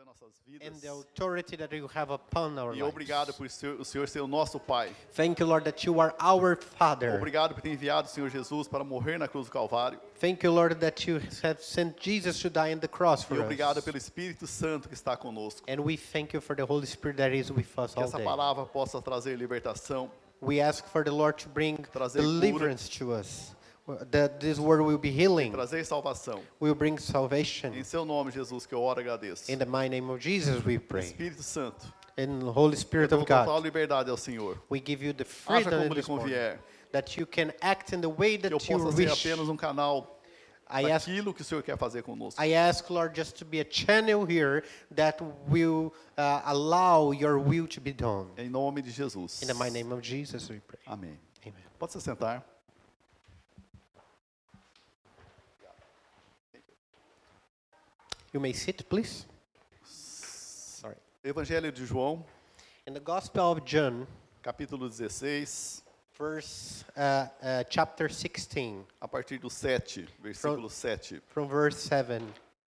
sobre as nossas and vidas. the authority that you have upon our E obrigado por o Senhor ser o nosso Pai. Thank you, Lord, that you are our Father. Obrigado por ter enviado o Senhor Jesus para morrer na cruz do Calvário. Thank you, Lord, that you have sent Jesus to die on the cross for E obrigado us. pelo Espírito Santo que está conosco. And we thank you for the Holy Spirit that is with us Que all essa day. palavra possa trazer libertação, We ask for the Lord to bring Trazer deliverance to us. That this word will be healing, trazer salvação. will bring salvation. Em seu nome, Jesus, que eu oro e agradeço. In the mighty name of Jesus, we pray. Espírito Santo, In the Holy Spirit of total God, liberdade ao Senhor. we give you the freedom como lhe convier. that you can act in the way Que eu that you possa ser wish. apenas um canal I ask daquilo que o Senhor quer fazer conosco. I ask, Lord, just to be a channel here that will uh, allow your will to be done. Em nome de Jesus. In the mighty name of Jesus, we pray. Amém. Amen. Pode se sentar. You may sit, please. Sorry. Evangelho de João, In the Gospel of John, capítulo 16, verse uh, uh, chapter 16, a partir do 7, versículo 7. from verse 7.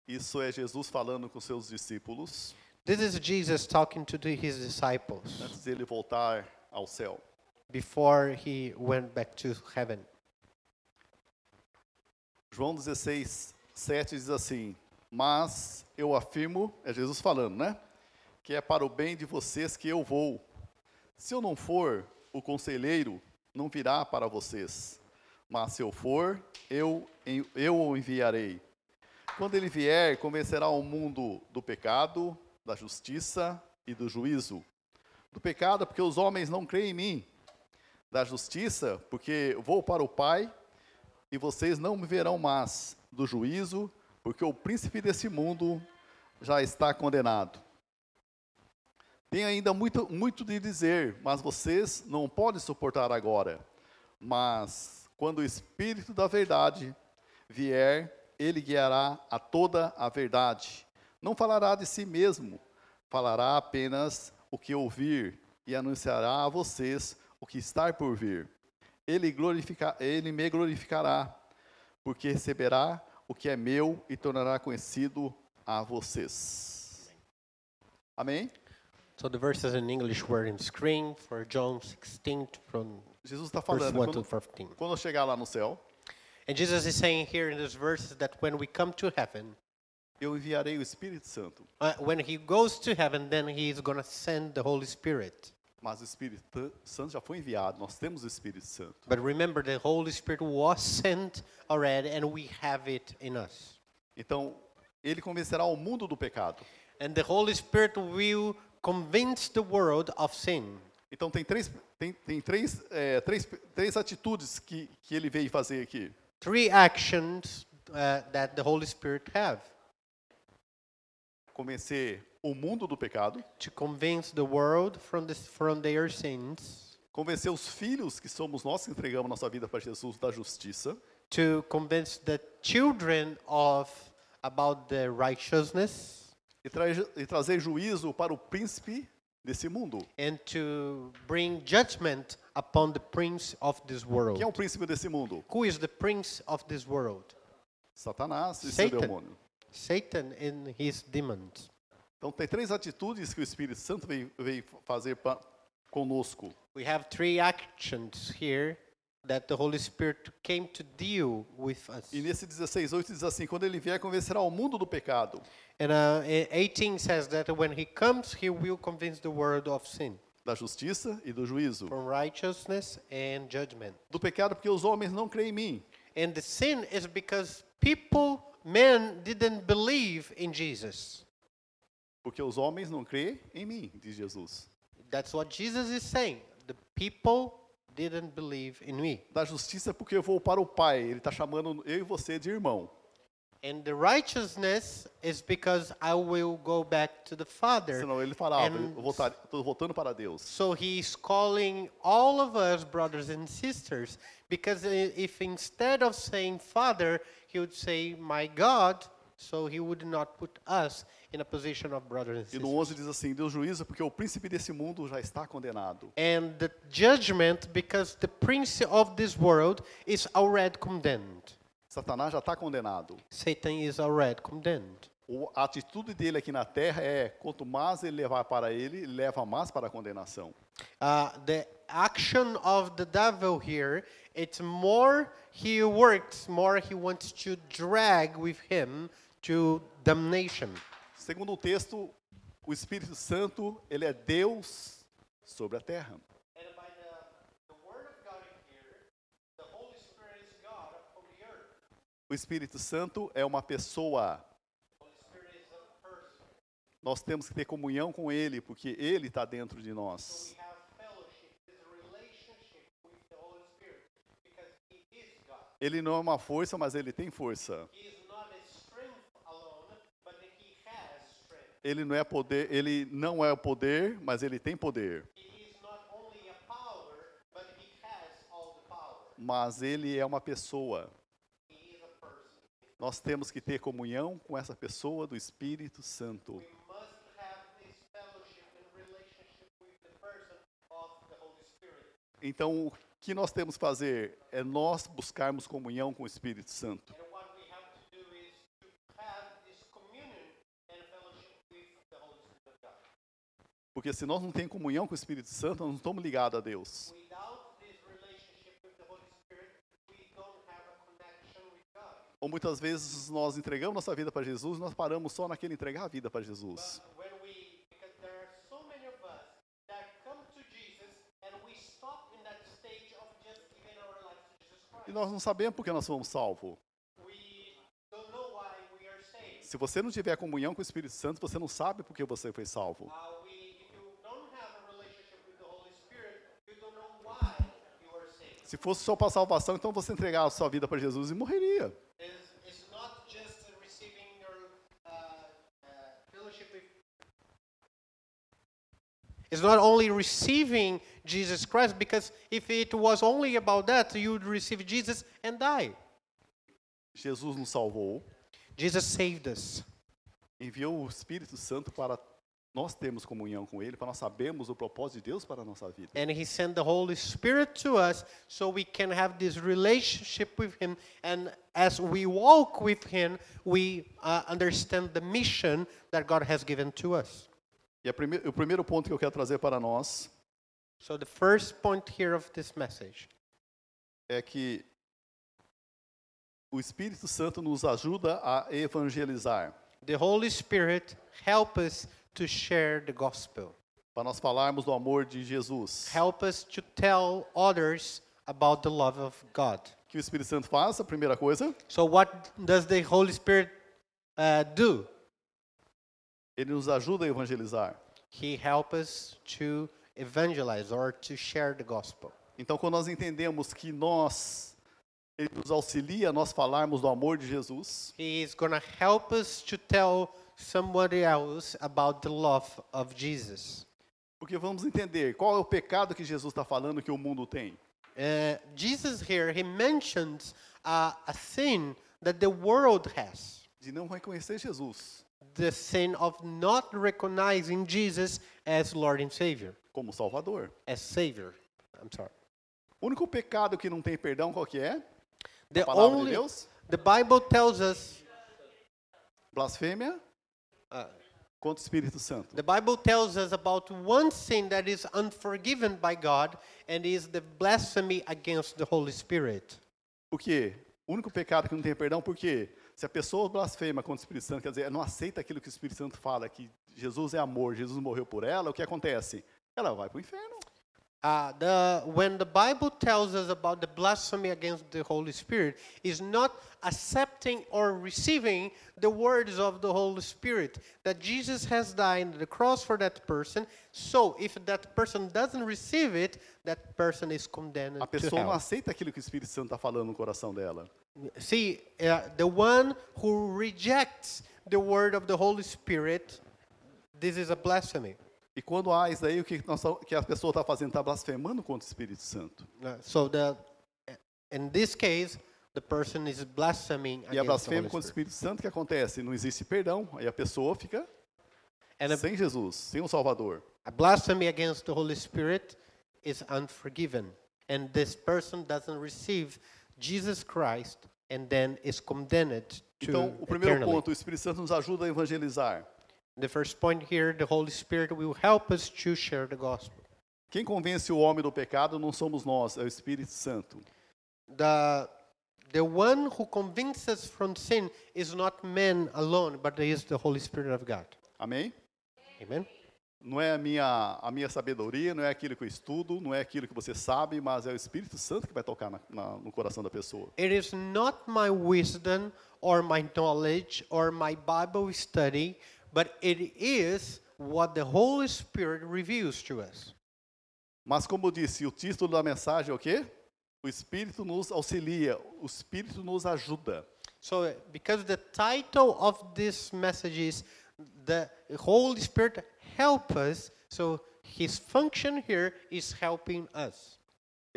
Isso é Jesus falando com seus discípulos This is Jesus talking to the, his disciples antes dele voltar ao céu. before he went back to heaven. João 16, 7 diz assim: Mas eu afirmo, é Jesus falando, né? Que é para o bem de vocês que eu vou. Se eu não for, o conselheiro não virá para vocês. Mas se eu for, eu, eu o enviarei. Quando ele vier, convencerá o mundo do pecado, da justiça e do juízo. Do pecado, porque os homens não creem em mim. Da justiça, porque vou para o Pai e vocês não me verão mais do juízo, o príncipe desse mundo já está condenado. Tem ainda muito, muito de dizer, mas vocês não podem suportar agora. Mas quando o Espírito da Verdade vier, ele guiará a toda a verdade. Não falará de si mesmo, falará apenas o que ouvir e anunciará a vocês o que está por vir. Ele, glorifica, ele me glorificará, porque receberá o que é meu e tornará conhecido a vocês. Amém? So the verses in English were in screen for John 16 from Jesus está verse falando, 1 to quando, 15. quando eu chegar lá no céu, And Jesus is saying here in these verses that when we come to heaven, eu enviarei o Espírito Santo. uh, when he goes to heaven, then he is going to send the Holy Spirit. Mas o Espírito Santo já foi enviado, nós temos o Espírito Santo. But remember, the Holy Spirit was sent already, and we have it in us. Então, ele convencerá o mundo do pecado. And the Holy Spirit will convince the world of sin. Então, tem três, tem, tem três, é, três, três atitudes que, que ele veio fazer aqui. Three actions uh, that the Holy Spirit have Convencer o mundo do pecado, to convince the world from this, from their sins, convencer os filhos que somos nós que entregamos nossa vida para Jesus da justiça, to convince the children of about the righteousness, e, tra e trazer juízo para o príncipe desse mundo. and to bring judgment upon the prince of this world. Quem é o príncipe desse mundo? Who is the prince of this world? Satanás e seu Satan. demônio. Satan and his demons. Então tem três atitudes que o Espírito Santo veio, veio fazer pa, conosco. We have three actions here that the Holy Spirit came to deal with us. E nesse 16:8 diz assim: quando ele vier convencerá o mundo do pecado, And uh, eh, 18 says that when he comes, he will convince the world of sin, da justiça e do juízo. from righteousness and judgment. Do pecado porque os homens não creem em mim. And the sin is because people, men, didn't believe in Jesus. Porque os homens não creem em mim, diz Jesus. That's what Jesus is saying. The people didn't believe in me. Da justiça porque eu vou para o Pai. Ele está chamando eu e você de irmão. And the righteousness is because I will go back to the Father. Senão ele falava, And eu estou voltando para Deus. So he's calling all of us brothers and sisters because if instead of saying Father, he would say my God, so he would not put us in a position of brothers and E no sisters. 11 diz assim: Deus juízo porque o príncipe desse mundo já está condenado. And the judgment because the prince of this world is already condemned. Satanás já está condenado. Satan is already condemned. o- a atitude dele aqui na terra é: quanto mais ele levar para ele, ele leva mais para a condenação. Uh, the action of the devil here, it's more he works, more he wants to drag with him to damnation. Segundo o texto, o Espírito Santo, ele é Deus sobre a terra. O Espírito Santo é uma pessoa. Holy Spirit is a person. Nós temos que ter comunhão com ele, porque ele está dentro de nós. Ele não é uma força, mas ele tem força. He is not a strength alone, but He has strength. Ele não é poder, ele não é o poder, mas ele tem poder. Mas ele é uma pessoa. Nós temos que ter comunhão com essa pessoa do Espírito Santo. Então, o que nós temos que fazer é nós buscarmos comunhão com o Espírito Santo. And what we have to do is to have this communion and fellowship with the Holy Spirit of God. Porque se nós não temos comunhão com o Espírito Santo, nós não estamos ligados a Deus. Ou muitas vezes nós entregamos nossa vida para Jesus, nós paramos só naquele entregar a vida para Jesus. E nós não sabemos porque nós fomos salvos. Se você não tiver comunhão com o Espírito Santo, você não sabe porque você foi salvo. Uh, we, if you don't have a relationship with the Holy Spirit, you don't know why you are saved. Se fosse só para salvação, então você entregava a sua vida para Jesus e morreria. It's, it's not just receiving your uh, uh. It's not only receiving Jesus Christ, because if it was only about that, you would receive Jesus and die. Jesus nos salvou, Jesus saved us. enviou o Espírito Santo para nós termos comunhão com Ele, para nós sabermos o propósito de Deus para a nossa vida. And He sent the Holy Spirit to us so we can have this relationship with Him. And as we walk with Him, we uh, understand the mission that God has given to us. E prime- o primeiro ponto que eu quero trazer para nós So, the first point here of this message é que o Espírito Santo nos ajuda a evangelizar, the Holy Spirit help us to share the gospel, para nós falarmos do amor de Jesus. help us to tell others about the love of God. Que o Espírito Santo faz? A primeira coisa, So, what does the Holy Spirit uh, do? ele nos ajuda a evangelizar. He helps us to evangelize or to share the gospel. Então, quando nós entendemos que nós, ele nos auxilia a nós falarmos do amor de Jesus, He is going to help us to tell somebody else about the love of Jesus. porque vamos entender qual é o pecado que Jesus está falando que o mundo tem. Uh, Jesus here, he mentions uh, a sin that the world has. De não reconhecer Jesus The sin of not recognizing Jesus as Lord and Savior. como Salvador. As Savior. I'm sorry. O único pecado que não tem perdão, qual que é? The A palavra de only Deus? the Bible tells us Blasfêmia uh, contra o Espírito Santo. The Bible tells us about one sin that is unforgiven by God and is the blasphemy against the Holy Spirit. Por quê? O único pecado que não tem perdão, por quê? Se a pessoa blasfema contra o Espírito Santo, quer dizer, não aceita aquilo que o Espírito Santo fala, que Jesus é amor, Jesus morreu por ela, o que acontece? Ela vai para o inferno. Uh, the, when the Bible tells us about the blasphemy against the Holy Spirit, is not accepting or receiving the words of the Holy Spirit that Jesus has died on the cross for that person. So, if that person doesn't receive it, that person is condemned A to pessoa não aceita aquilo que o Espírito Santo está falando no coração dela. See, uh, the one who rejects the word of the Holy Spirit, this is a blasphemy. E quando há isso aí, o que, nós, que a pessoa está fazendo? Está blasfemando contra o Espírito Santo. Uh, so the, in this case, the person is blaspheming E a against the blasfêmia contra o. Espírito Santo, que acontece? Não existe perdão, aí a pessoa fica And a, sem Jesus, sem o Salvador. a blasphemy against the Holy Spirit is unforgiven, and this person doesn't receive Jesus Christ, and then is condemned to Então, o primeiro eternally. ponto, o Espírito Santo nos ajuda a evangelizar. The first point here, the Holy Spirit will help us to share the gospel. Quem convence o homem do pecado não somos nós, é o Espírito Santo. The the one who convinces us from sin is not man alone, but is the Holy Spirit of God. Amém? Amen. Não é a minha, a minha sabedoria, não é aquilo que eu estudo, não é aquilo que você sabe, mas é o Espírito Santo que vai tocar na- na- no coração da pessoa. It is not my wisdom or my knowledge or my Bible study, but it is what the Holy Spirit reveals to us. Mas como eu disse, o título da mensagem é o quê? O Espírito nos auxilia, o Espírito nos ajuda. So, because the title of this message is the Holy Spirit help us, so his function here is helping us.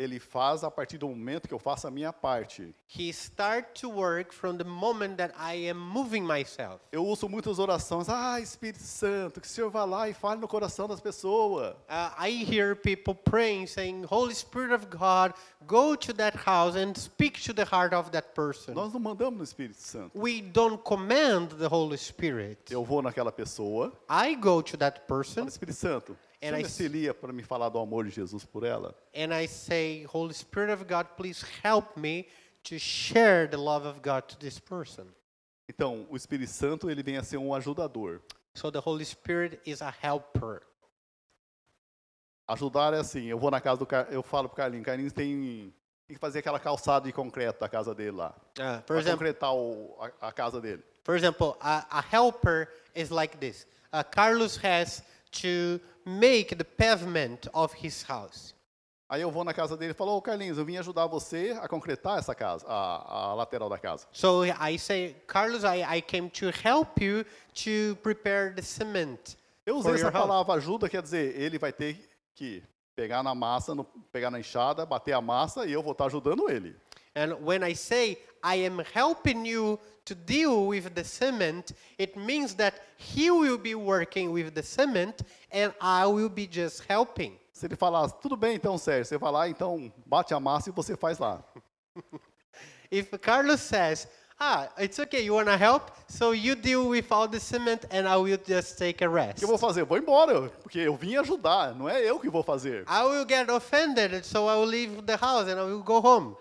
Ele faz a partir do momento que eu faço a minha parte. He start to work from the moment that I am moving myself. Eu uso muitas orações. Ah, Espírito Santo, que o Senhor vá lá e fale no coração das pessoas. Uh, I hear people praying, saying, "Holy Spirit of God, go to that house and speak to the heart of that person." Nós não mandamos no Espírito Santo. We don't command the Holy Spirit. Eu vou naquela pessoa, I go to that person falo, Espírito Santo, And Senhor I auxilia para me falar do amor de Jesus por ela? and I say, "Holy Spirit of God, please help me to share the love of God to this person." Então, o Espírito Santo, ele vem a ser um ajudador. So the Holy Spirit is a helper. Ajudar é assim, eu vou na casa do Car... eu falo pro Carlinhos, Carlinhos tem, tem que fazer aquela calçada de concreto da casa dele lá. Uh, for Para example, concretar o, a, a casa dele. For example, a, a helper is like this. Uh, Carlos has to make the pavement of his house. Aí eu vou na casa dele e falo, ô Carlinhos, eu vim ajudar você a concretar essa casa, a, a lateral da casa. So I say, Carlos, I, I came to help you to prepare the cement. Eu for usei essa your house. palavra ajuda, quer dizer, ele vai ter que pegar na massa, no- pegar na enxada, bater a massa e eu vou estar ajudando ele. And when I say I am helping you to deal with the cement, it means that he will be working with the cement and I will be just helping. Se ele falar, tudo bem então, Sérgio, você vai lá, então bate a massa e você faz lá. If Carlos says, ah, it's okay, you want to help? So you deal with all the cement and I will just take a O rest. que eu vou fazer? Vou embora, porque eu vim ajudar, não é eu que vou fazer. I will get offended, so I will leave the house and I will go home.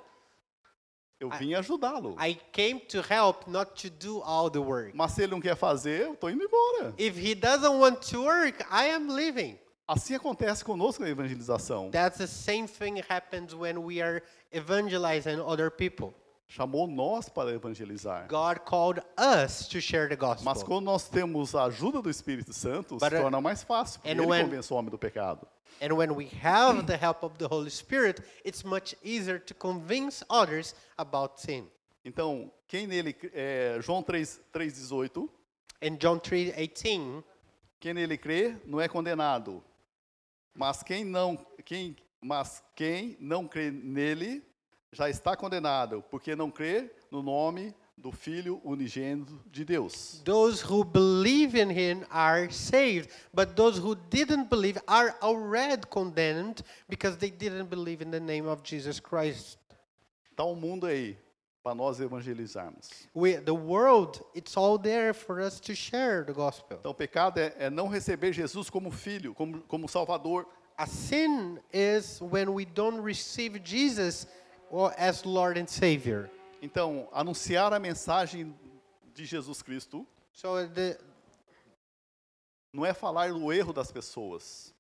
Eu vim ajudá-lo. I came to help, not to do all the work. Mas se ele não quer fazer, eu estou indo embora. If he doesn't want to work, I am leaving. Assim acontece conosco na evangelização. That's the same thing happens when we are evangelizing other people. Chamou nós para evangelizar. God called us to share the Mas gospel. quando nós temos a ajuda do Espírito Santo, se But, uh, torna mais fácil, porque ele when- convence o homem do pecado. And when we have the help of the Holy Spirit, it's much easier to convince others about sin. Então, quem nele, é, João 3, 3,18, In John 3:18, quem nele crê não é condenado. Mas quem não, quem, mas quem não crê nele já está condenado, porque não crê no nome do Filho unigênito de Deus. those who believe in him are saved, but those who didn't believe are already condemned because they didn't believe in the name of Jesus Christ. Está o mundo aí para nós evangelizarmos. We, the world, it's all there for us to share the gospel. Então, o pecado é, é não receber Jesus como filho, como, como Salvador. A sin is when we don't receive Jesus or as Lord and Savior. Então, anunciar a mensagem de Jesus Cristo So the, não é falar do erro das pessoas.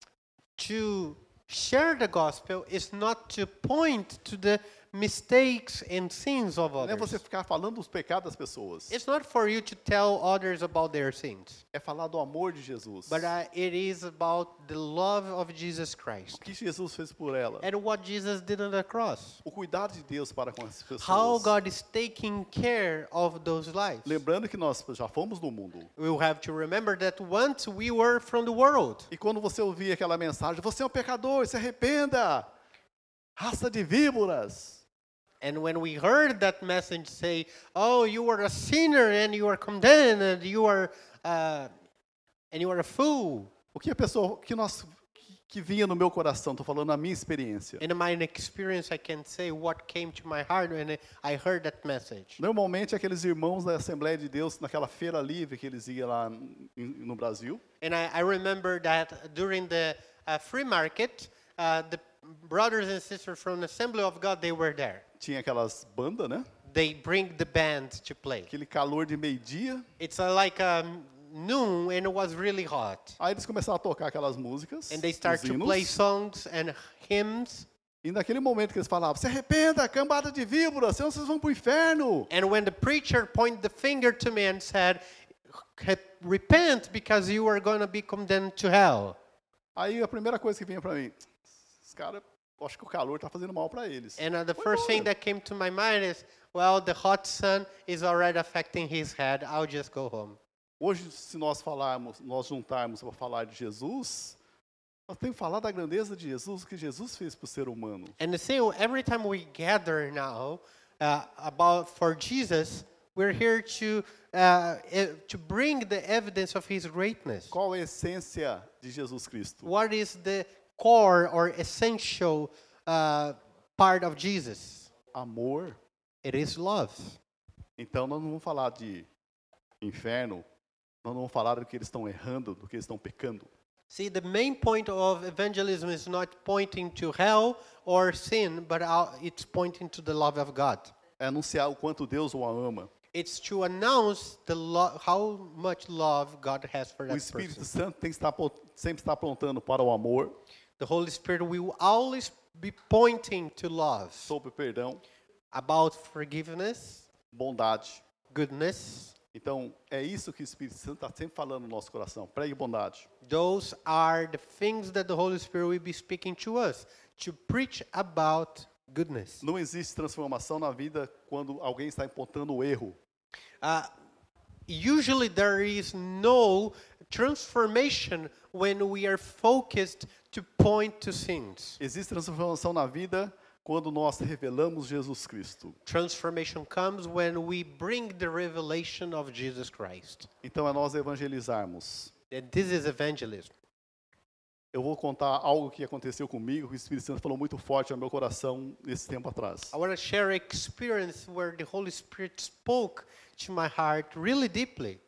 to share the gospel is not to point to the mistakes and sins of Não é others. você ficar falando dos pecados das pessoas. It's not for you to tell others about their sins, É falar do amor de Jesus. but uh, it is about the love of Jesus O Christ que Jesus fez por ela. and what Jesus did on the cross. O cuidado de Deus para com as pessoas. How God is taking care of those lives. Lembrando que nós já fomos do mundo. We will have to remember that once we were from the world. E quando você ouvir aquela mensagem, você é um pecador, se arrependa. Raça de víboras. And when we heard that message say, "Oh, you are a sinner and you are condemned and you are uh, and you are a fool," O que a pessoa, que nós, que vinha no meu coração, estou falando a minha experiência. In my experience, I can say what came to my heart when I heard that message. Normalmente aqueles irmãos da Assembleia de Deus naquela feira livre que eles iam lá em- no Brasil, And I, I remember that during the uh, free market, uh, the brothers and sisters from the Assembly of God, they were there. Tinha aquelas bandas, né? They bring the band to play. Aquele calor de meio-dia. It's uh, like um, noon and it was really hot. Aí eles começaram a tocar aquelas músicas, And they start to hinos, play songs and hymns. e naquele momento que eles falavam, se arrependa, cambada de víbora, senão vocês vão pro inferno. And when the preacher pointed the finger to me and said, "Re- Repent because you are going to be condemned to hell. Aí a primeira coisa que vinha para mim, caras, eu acho que o calor tá fazendo mal para eles. And uh, the Foi first thing that came to my mind is, well, the hot sun is already affecting his head. I'll just go home. Hoje, se nós falarmos, nós juntarmos para falar de Jesus, nós temos que falar da grandeza de Jesus, o que Jesus fez para o ser humano. And the same, every time we gather now uh, about for Jesus, we're here to uh, to bring the evidence of His greatness. Qual é a essência de Jesus Cristo? What is the core or essential uh, part of Jesus? Amor. It is love. Então nós não vamos falar de inferno, nós não vamos falar do que eles estão errando, do que eles estão pecando. See, the main point of evangelism is not pointing to hell or sin, but it's pointing to the love of God. É anunciar o quanto Deus o ama. It's to announce the how much love God has for O that Espírito person. Santo tem que estar, sempre está apontando para o amor, The Holy Spirit will always be pointing to love, sobre perdão, about forgiveness, bondade. goodness. Então, é isso que o Espírito Santo está sempre falando no nosso coração. Pregue bondade. Those are the things that the Holy Spirit will be speaking to us to preach about goodness. Não existe transformação na vida quando alguém está apontando o erro. Uh, usually, there is no transformation when we are focused to point to sins. Existe transformação na vida quando nós revelamos Jesus Cristo. Transformation comes when we bring the revelation of Jesus Christ. Então, é nós evangelizarmos. And this is evangelism. Eu vou contar algo que aconteceu comigo, que o Espírito Santo falou muito forte no meu coração nesse tempo atrás. I want to share an experience where the Holy Spirit spoke to my heart really deeply.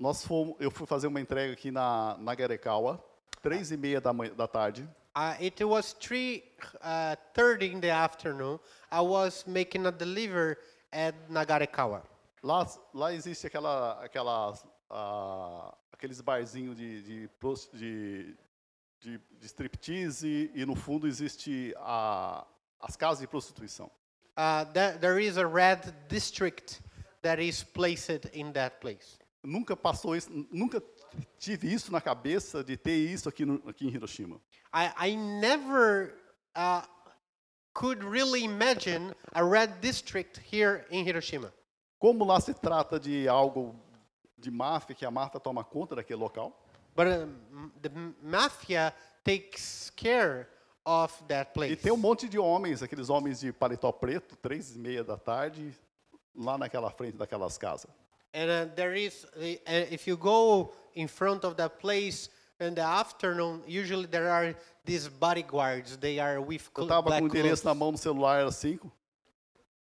Nós fomos, eu fui fazer uma entrega aqui na, na Garekawa, três e meia da, manhã, da tarde. Uh, it was 3.30 in the afternoon. I was making a delivery at Nagarekawa. Lá, lá existe aquela, aquela, ah, aqueles barzinhos de, de, de, de, de striptease e no fundo existe a, as casas de prostituição. Uh, there, there is a red district that is placed in that place. Nunca passou isso, nunca tive isso na cabeça de ter isso aqui, no, aqui em Hiroshima. I, I never uh, could really imagine a red district here in Hiroshima. Como lá se trata de algo de máfia, que a máfia toma conta daquele local, But um, the mafia takes care of that place. e tem um monte de homens, aqueles homens de paletó preto, três e meia da tarde, lá naquela frente daquelas casas. And uh, there is, uh, if you go in front of that place in the afternoon, usually there are these bodyguards. They are with Eu estava com o endereço na mão no celular, era 5.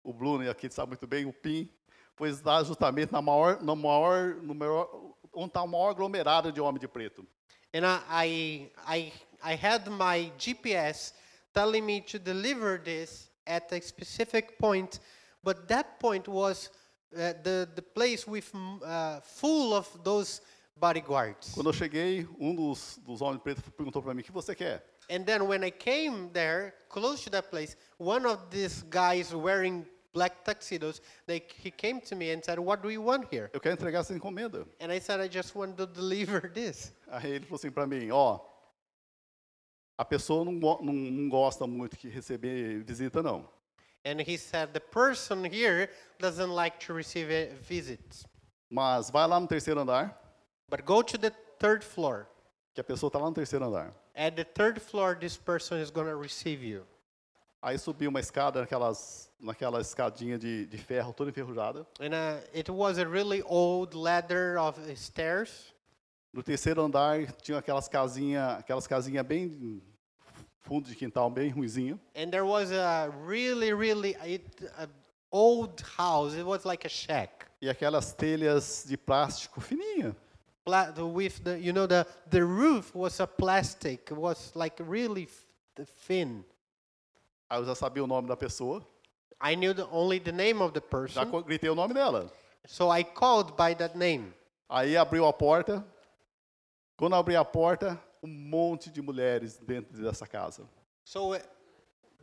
O Bruno, aqui sabe muito bem, o PIN, pois dá justamente na maior, no maior, no maior, onde está o maior aglomerado de homem de preto. And I, I, I had my GPS telling me to deliver this at a specific point, but that point was the, the place with uh, full of those bodyguards. Quando eu cheguei, um dos, dos homens pretos perguntou para mim, o que você quer? And then when I came there, close to that place, one of these guys wearing black tuxedos, they, he came to me and said, "What do you want here?" Eu quero entregar essa encomenda. And I said, "I just want to deliver this." Aí ele falou assim para mim, ó, a pessoa não, não, não gosta muito de receber visita, não. And he said, "The person here doesn't like to receive visits, Mas vai lá no terceiro andar, but go to the third floor. que a pessoa está lá no terceiro andar. At the third floor, this person is going to receive you." Aí subi uma escada, naquelas, naquela escadinha de, de ferro toda enferrujada. And uh, it was a really old ladder of stairs. No terceiro andar tinha aquelas casinhas, aquelas casinhas bem fundo de quintal bem ruizinho. and there was a really, really it, a old house. It was like a shack. E aquelas telhas de plástico fininha. Pla- with the, you know, the, the roof was a plastic. It was like really thin. Aí eu já sabia o nome da pessoa. I knew the, only the name of the Já person, co- gritei o nome dela. so I called by that name. Aí abriu a porta. Quando abri a porta, um monte de mulheres dentro dessa casa. So uh,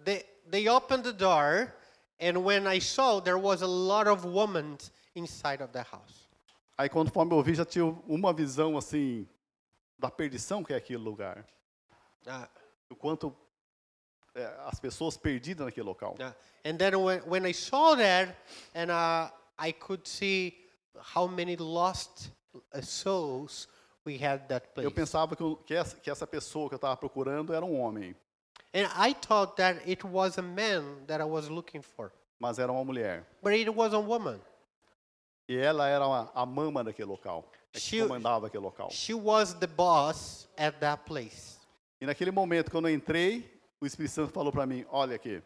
they they opened the door, and when I saw, there was a lot of women inside of the house. Aí conforme eu vi, já tinha uma visão assim da perdição que é aquele lugar. Uh, O quanto é, as pessoas perdidas naquele local. uh, and then when, when I saw that, and uh, I could see how many lost uh, souls we had that place. Eu pensava que, eu- que, essa, que essa pessoa que eu estava procurando era um homem, And I thought that it was a man that I was looking for, mas era uma mulher. but it was a woman. E ela era a, a mama daquele local, é que She- comandava aquele local. She was the boss at that place. E naquele momento, quando eu entrei, o Espírito Santo falou para mim: Olha aqui.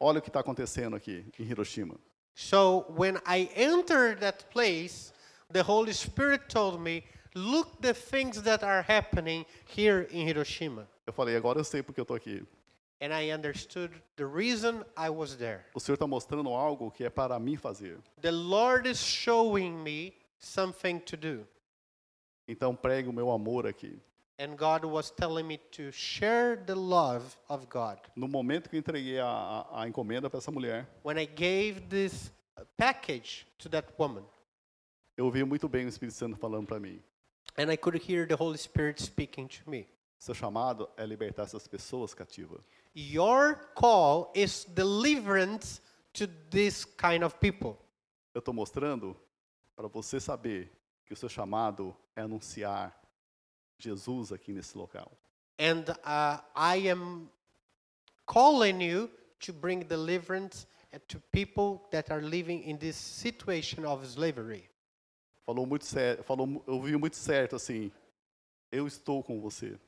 Olha o que está acontecendo aqui em Hiroshima. So when I entered that place, the Holy Spirit told me, look the things that are happening here in Hiroshima. Eu falei: Agora eu sei porque eu estou aqui. And I understood the reason I was there. O Senhor está mostrando algo que é para mim fazer. The Lord is showing me something to do. Então pregue o meu amor aqui. And God was telling me to share the love of God. No momento que eu entreguei a, a, a encomenda para essa mulher, When I gave this package to that woman, eu ouvi muito bem o Espírito Santo falando para mim. and I could hear the Holy Spirit speaking to me. Seu chamado é libertar essas pessoas cativas. Your call is deliverance to this kind of people. Eu estou mostrando para você saber que o seu chamado é anunciar Jesus aqui nesse local. And uh, I am calling you to bring deliverance to people that are living in this situation of slavery. Falou muito sério, falou, eu vi muito certo assim. Eu estou com você,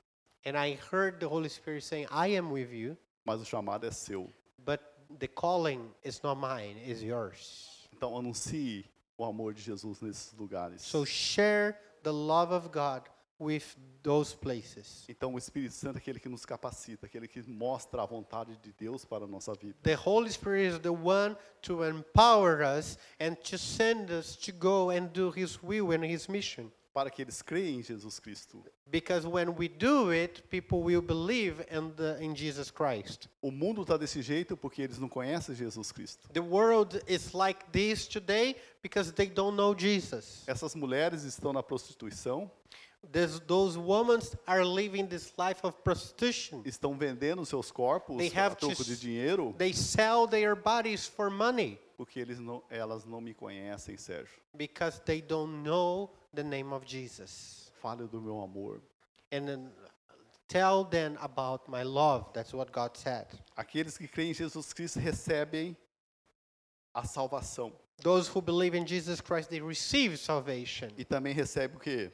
And I heard the Holy Spirit saying, I am with you, mas o chamado é seu. but the calling is not mine, is yours. Então anuncie o amor de Jesus nesses lugares. So share the love of God with those places. Então o Espírito Santo é aquele que nos capacita, aquele que mostra a vontade de Deus para a nossa vida. The Holy Spirit is the one to empower us and to send us to go and do His will and His mission. Para que eles creem em Jesus Cristo. Because when we do it, people will believe in, the, in Jesus Christ. O mundo está desse jeito porque eles não conhecem Jesus Cristo. The world is like this today because they don't know Jesus. Essas mulheres estão na prostituição, There's, those women are living this life of prostitution. estão vendendo seus corpos They a have to de dinheiro, They sell their bodies for money porque eles não, elas não me conhecem, Sérgio. because they don't know the name of Jesus. Fale do meu amor. And then tell them about my love. That's what God said. Aqueles que creem em Jesus Cristo recebem a salvação. Those who believe in Jesus Christ, they receive salvation. E também recebem o quê?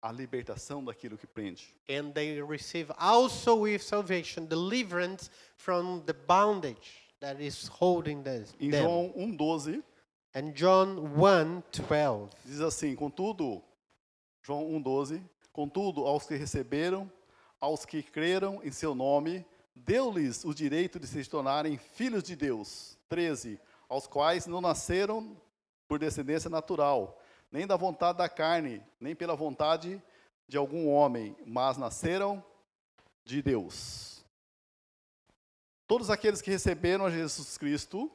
A libertação daquilo que prende. And they receive also with salvation deliverance from the bondage that is holding this, Em them. João 1,12 And John 1 12. diz assim: Contudo, João 1,12: Contudo, aos que receberam, aos que creram em seu nome, deu-lhes o direito de se tornarem filhos de Deus. 13: Aos quais não nasceram por descendência natural, nem da vontade da carne, nem pela vontade de algum homem, mas nasceram de Deus. Todos aqueles que receberam a Jesus Cristo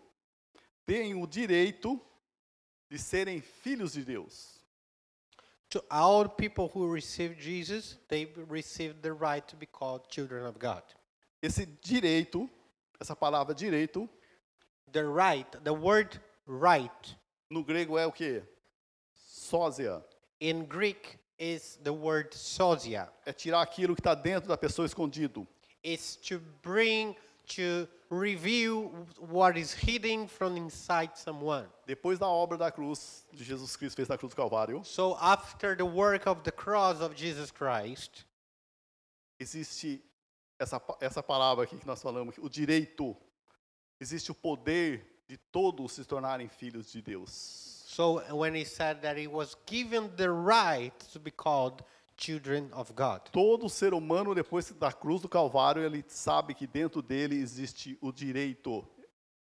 têm o direito de serem filhos de Deus. To all people who receive Jesus, they receive the right to be called children of God. Esse direito, essa palavra direito, The right, the word right no grego é o quê? Sósia. in Greek is the word sosia. É tirar aquilo que está dentro da pessoa escondido. It's to bring, to reveal what is hidden from inside someone. Depois da obra da cruz, de Jesus Cristo fez na cruz do Calvário, So after the work of the cross of Jesus Christ, existe essa, essa palavra aqui que nós falamos, o direito, existe o poder de todos se tornarem filhos de Deus. So when he said that he was given the right to be called children of God. Todo ser humano, depois da cruz do Calvário, ele sabe que dentro dele existe o direito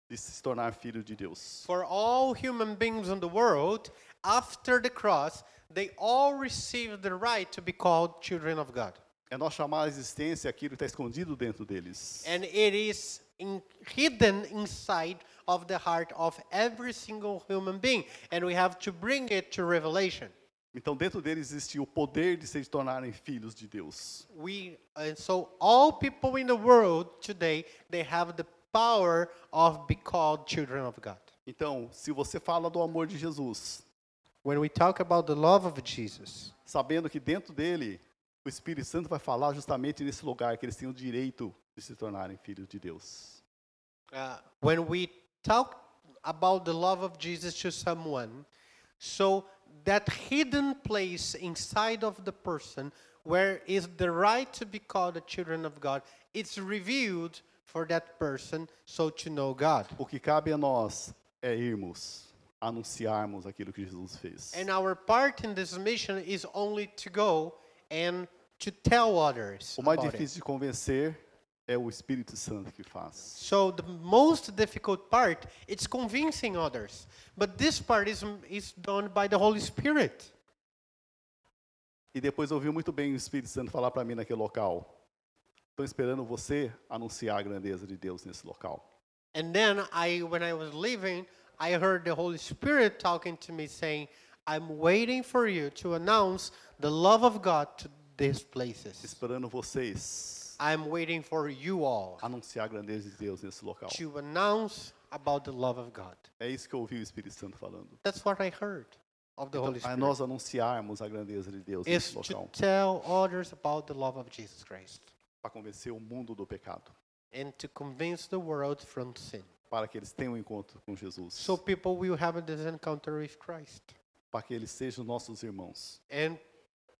de se tornar filho de Deus. For all human beings in the world, after the cross, they all received the right to be called children of God. É nós chamar a existência aquilo que está escondido dentro deles. And it is in, hidden inside of the heart of every single human being. And we have to bring it to revelation. Então, dentro deles existe o poder de se tornarem filhos de Deus. We, and so all people in the world today, they have the power of be called children of God. Então, se você fala do amor de Jesus, When we talk about the love of Jesus, sabendo que dentro dele o Espírito Santo vai falar justamente nesse lugar que eles têm o direito de se tornarem filhos de Deus. uh, when we talk about the love of Jesus to someone, so that hidden place inside of the person where is the right to be called the children of God, it's revealed for that person so to know God. O que cabe a nós é irmos, anunciarmos aquilo que Jesus fez. And our part in this mission is only to go and to tell others. O mais it. difícil de convencer é o Espírito Santo que faz. So the most difficult part it's convincing others, but this part is is done by the Holy Spirit. E depois ouvi muito bem o Espírito Santo falar para mim naquele local. Estou esperando você anunciar a grandeza de Deus nesse local. And then I when I was leaving, I heard the Holy Spirit talking to me saying, "I'm waiting for you to announce the love of God to these places. Esperando vocês I'm waiting for you all anunciar a grandeza de Deus nesse local. to announce about the love of God." É isso que eu ouvi o Espírito Santo falando. That's what I heard of the Holy Então, é Spirit. nós anunciarmos a grandeza de Deus is nesse to local tell others about the love of Jesus Christ para convencer o mundo do pecado, and to convince the world from sin. para que eles tenham um encontro com Jesus, So people will have this encounter with Christ. para que eles sejam nossos irmãos. And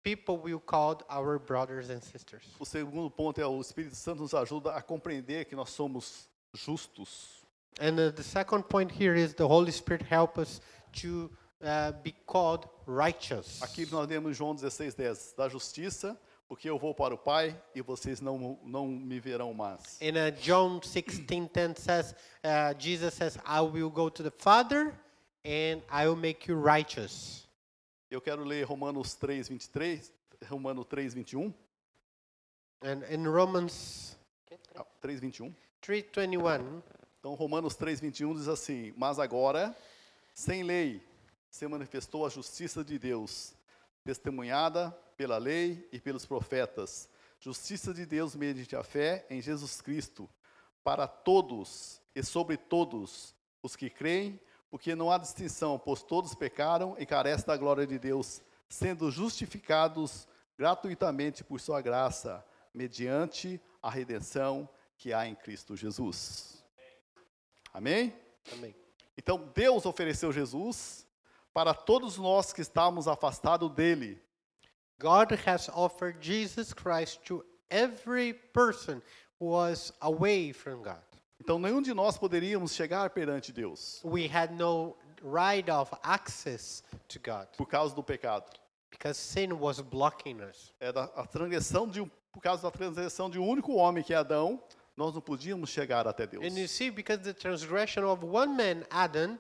people will call our brothers and sisters. O segundo ponto é o Espírito Santo nos ajuda a compreender que nós somos justos. And uh, the second point here is the Holy Spirit help us to uh, be called righteous. Aqui nós lemos em João 16:10 da justiça, porque eu vou para o Pai e vocês não não me verão mais. In uh, John 16:10 says, uh, Jesus says, "I will go to the Father, and I will make you righteous." Eu quero ler Romanos 3:23, Romano 3:21, And in Romans ah, 3:21. 3:21, Então, Romanos 3:21 diz assim: Mas agora, sem lei, se manifestou a justiça de Deus, testemunhada pela lei e pelos profetas. Justiça de Deus mediante a fé em Jesus Cristo, para todos e sobre todos os que creem, porque não há distinção, pois todos pecaram e carecem da glória de Deus, sendo justificados gratuitamente por sua graça, mediante a redenção que há em Cristo Jesus. Amém? Amém. Então Deus ofereceu Jesus para todos nós que estávamos afastados dele. God has offered Jesus Christ to every person who was away from God. Então nenhum de nós poderíamos chegar perante Deus We had no right of access to God por causa do pecado. because sin was blocking us. É da a transgressão de por causa da transgressão de um único homem que é Adão, nós não podíamos chegar até Deus. And you see, because the transgression of one man, Adam,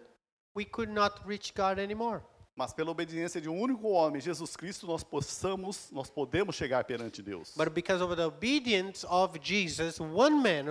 we could not reach God anymore. Mas pela obediência de um único homem, Jesus Cristo, nós possamos, nós podemos chegar perante Deus. But because of the obedience of Jesus, one man,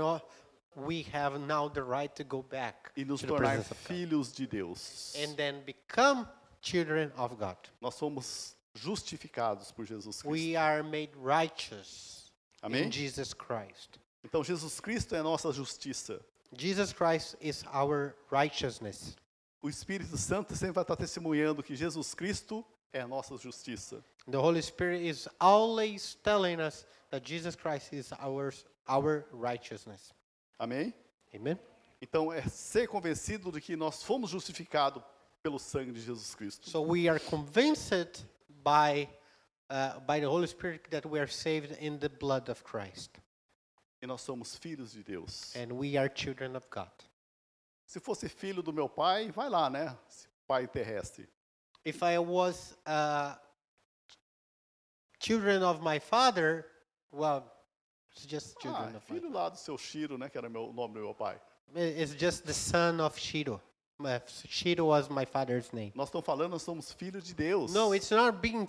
we have now the right to go back E nos tornar filhos de Deus. and then become children of God. Nós somos justificados por Jesus Cristo. We are made righteous Amém? in Jesus Christ. Então Jesus Cristo é nossa justiça. Jesus Christ is our righteousness. O Espírito Santo sempre vai estar testemunhando que Jesus Cristo é a nossa justiça. The Holy Spirit is always telling us that Jesus Christ is our, our righteousness. Amém? Amen? Então é ser convencido de que nós fomos justificados pelo sangue de Jesus Cristo. So we are convinced by uh, by the Holy Spirit that we are saved in the blood of Christ. E nós somos filhos de Deus. And we are children of God. Se fosse filho do meu pai, vai lá, né? Pai terrestre. If I was uh, children of my father, well, it's just Ah, children of my filho lá do seu Shiro, né? Que era meu, o nome do meu pai. It's just the son of Shiro. Shiro was my father's name. Nós estamos falando, nós somos filhos de Deus. No, it's not being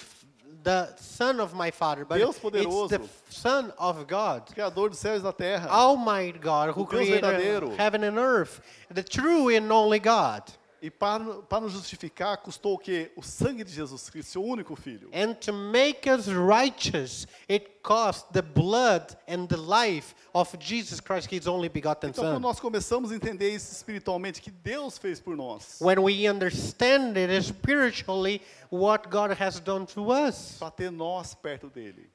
the son of my father, but Deus it's poderoso. the f- son of God. Criador dos céus e da terra. Almighty God who created verdadeiro. heaven and earth, the true and only God. E para, para nos justificar, custou o quê? O sangue de Jesus Cristo, seu único filho. And to make us righteous, it cost the blood and the life of Jesus Christ, his only begotten Então, quando Son. nós começamos a entender isso espiritualmente, que Deus fez por nós, When we understand it spiritually, what God has done to us, para ter nós perto dele.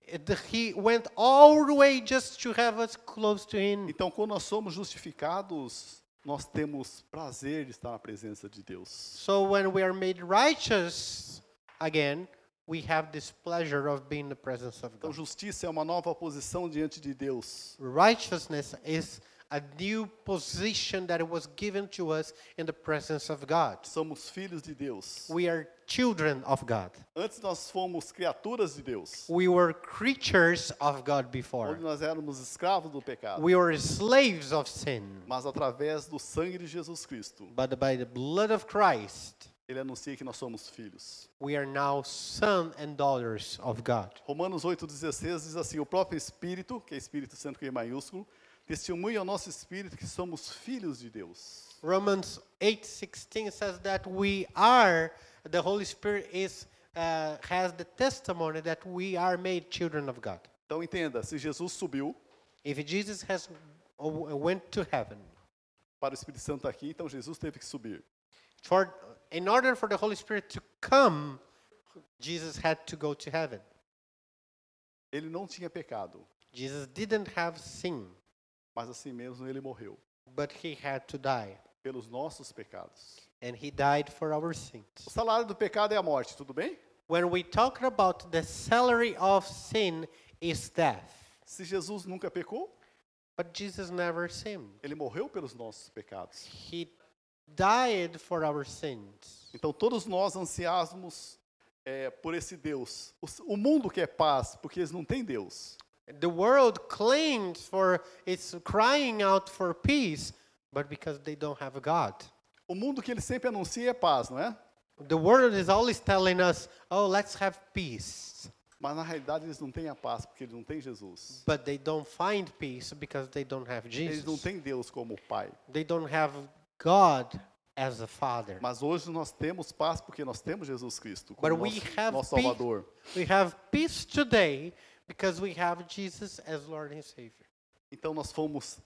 He went all the way just to have us close to Him. Então, quando nós somos justificados, nós temos prazer de estar na presença de Deus. So when we are made righteous again, we have this pleasure of being in the presence of Então, God. justiça é uma nova posição diante de Deus. Righteousness is a new position that was given to us in the presence of God. Somos filhos de Deus. We are children of God. Antes nós fomos criaturas de Deus. We were creatures of God before. Onde nós éramos escravos do pecado. We were slaves of sin. Mas através do sangue de Jesus Cristo, But by the blood of Christ, ele anuncia que nós somos filhos. we are now sons and daughters of God. Romanos 8,16 diz assim: O próprio Espírito, que é Espírito Santo com maiúsculo, testemunha ao nosso espírito que somos filhos de Deus. Romans 8:16 says that we are the Holy Spirit is uh, has the testimony that we are made children of God. Então entenda: se Jesus subiu If Jesus has uh, went to heaven, para o Espírito Santo aqui, então Jesus teve que subir. for in order for the Holy Spirit to come, Jesus had to go to heaven. Ele não tinha pecado, Jesus didn't have sin, mas assim mesmo ele morreu but he had to die, pelos nossos pecados. and he died for our sins. O salário do pecado é a morte, tudo bem? When we talk about the salary of sin is death, Se Jesus nunca pecou, but Jesus never sinned. ele morreu pelos nossos pecados. He died for our sins. Então todos nós ansiásmos é, por esse Deus. O, o mundo quer paz porque eles não têm Deus. The world claims for it's crying out for peace, but because they don't have a God. O mundo que ele sempre anuncia é paz, não é? The world is always telling us, "Oh, let's have peace." Mas na realidade eles não têm a paz porque eles não têm Jesus. But they don't find peace because they don't have Eles não Jesus. têm Deus como Pai. They don't have God as a father. Mas hoje nós temos paz porque nós temos Jesus Cristo But como we have nosso peace. Salvador. We have peace today because we have Jesus as Lord and Savior. Então nós fomos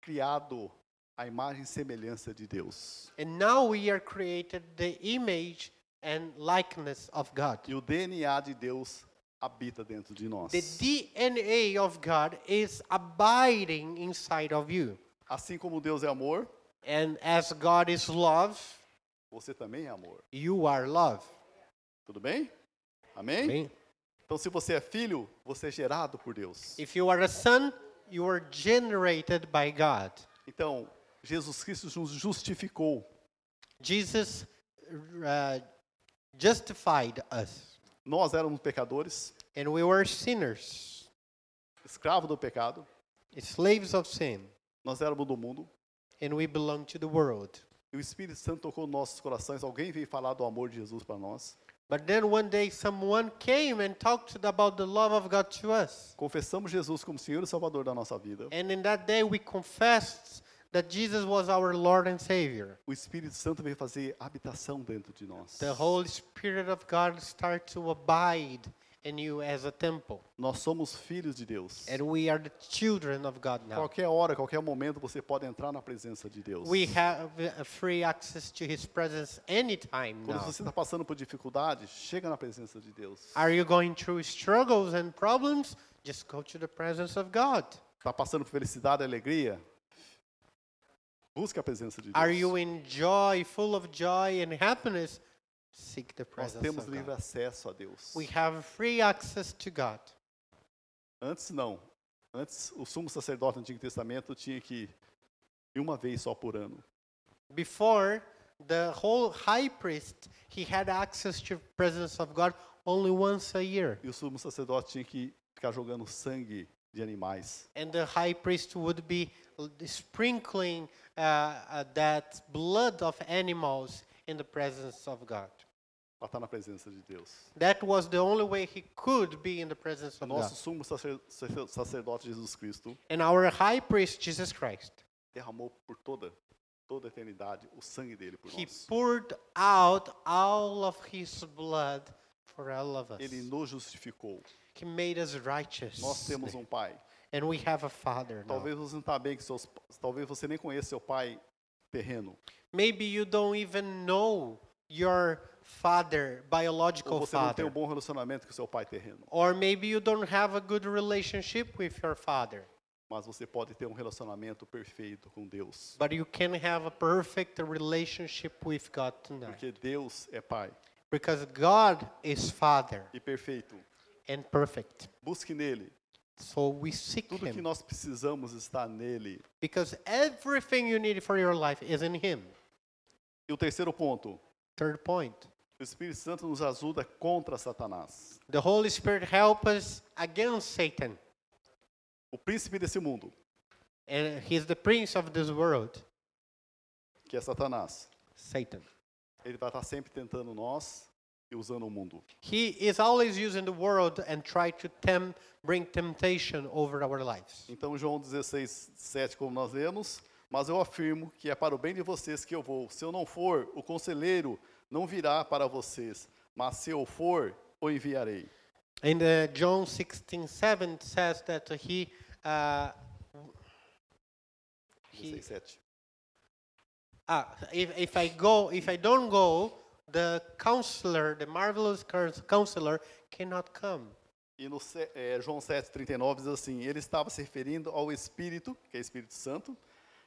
criados à imagem e semelhança de Deus. And now we are created the image and likeness of God. E o DNA de Deus habita dentro de nós. The DNA of God is abiding inside of you. Assim como Deus é amor, And as God is love, você também é amor. you are love. Tudo bem? Amém? Amém? Então, se você é filho, você é gerado por Deus. If you are a son, you are generated by God. Então, Jesus Cristo nos justificou. Jesus uh, justified us, Nós éramos pecadores, and we were sinners, escravos do pecado. slaves of sin, Nós éramos do mundo. and we belong to the world. E o Espírito Santo tocou nossos corações. Alguém veio falar do amor de Jesus para nós. But then one day someone came and talked about the love of God to us. Confessamos Jesus como Senhor e Salvador da nossa vida. And in that day we confessed that Jesus was our Lord and Savior. O Espírito Santo veio fazer habitação dentro de nós. The Holy Spirit of God started to abide in you as a temple. Nós somos filhos de Deus. And we are the children of God now. Qualquer hora, qualquer momento, você pode entrar na presença de Deus. We have a free access to His presence anytime Quando now. você está passando por dificuldade, chega na presença de Deus. Are you going through struggles and problems? Just go to the presence of God. Está passando por felicidade e alegria? Busque a presença de Deus. Are you in joy, full of joy and happiness? Seek the Nós presence temos of livre God. acesso a Deus. We have free access to God. Antes não. Antes o sumo sacerdote do Antigo Testamento tinha que ir uma vez só por ano. Before, the whole high priest, he had access to the presence of God only once a year. E o sumo sacerdote tinha que ficar jogando sangue de animais. And the high priest would be sprinkling uh, uh, that blood of animals in the presence of God. Para estar na presença de Deus. That was the only way he could be in the presence of nosso God. sumo sacer- sacer- sacerdote Jesus Cristo And our high priest, Jesus Christ, derramou por toda, toda a eternidade o sangue dele por he nós. poured out all of his blood for all of us. Ele nos justificou. He made us righteous. Nós temos um pai. And we have a father now. Talvez você não está bem com seus, talvez você nem conheça seu pai terreno. Maybe you don't even know your father, biological Ou você não tem um father. bom relacionamento com seu pai terreno. Or maybe you don't have a good relationship with your father. Mas você pode ter um relacionamento perfeito com Deus. But you can have a perfect relationship with God tonight. Porque Deus é pai Because God is Father e perfeito. and perfect. Busque nele. So we seek Tudo que Him. nós precisamos está nele. Because everything you need for your life is in Him. E o terceiro ponto, Third point. o Espírito Santo nos ajuda contra Satanás, The Holy Spirit help us against Satan. o príncipe desse mundo, And He's the prince of this world. que é Satanás. Satan. Ele vai estar sempre tentando nós usando o mundo. He is always using the world and try to tem- bring temptation over our lives. Então, João 16, 7, como nós lemos, mas eu afirmo que é para o bem de vocês que eu vou. Se eu não for, o conselheiro não virá para vocês, mas se eu for, o enviarei. In uh, John 16, 7 says that he, uh, he 16, 7. ah, if, if I go, if I don't go, the counselor, the marvelous counselor cannot come. E no eh, João 7, 39 diz assim: Ele estava se referindo ao Espírito, que é Espírito Santo,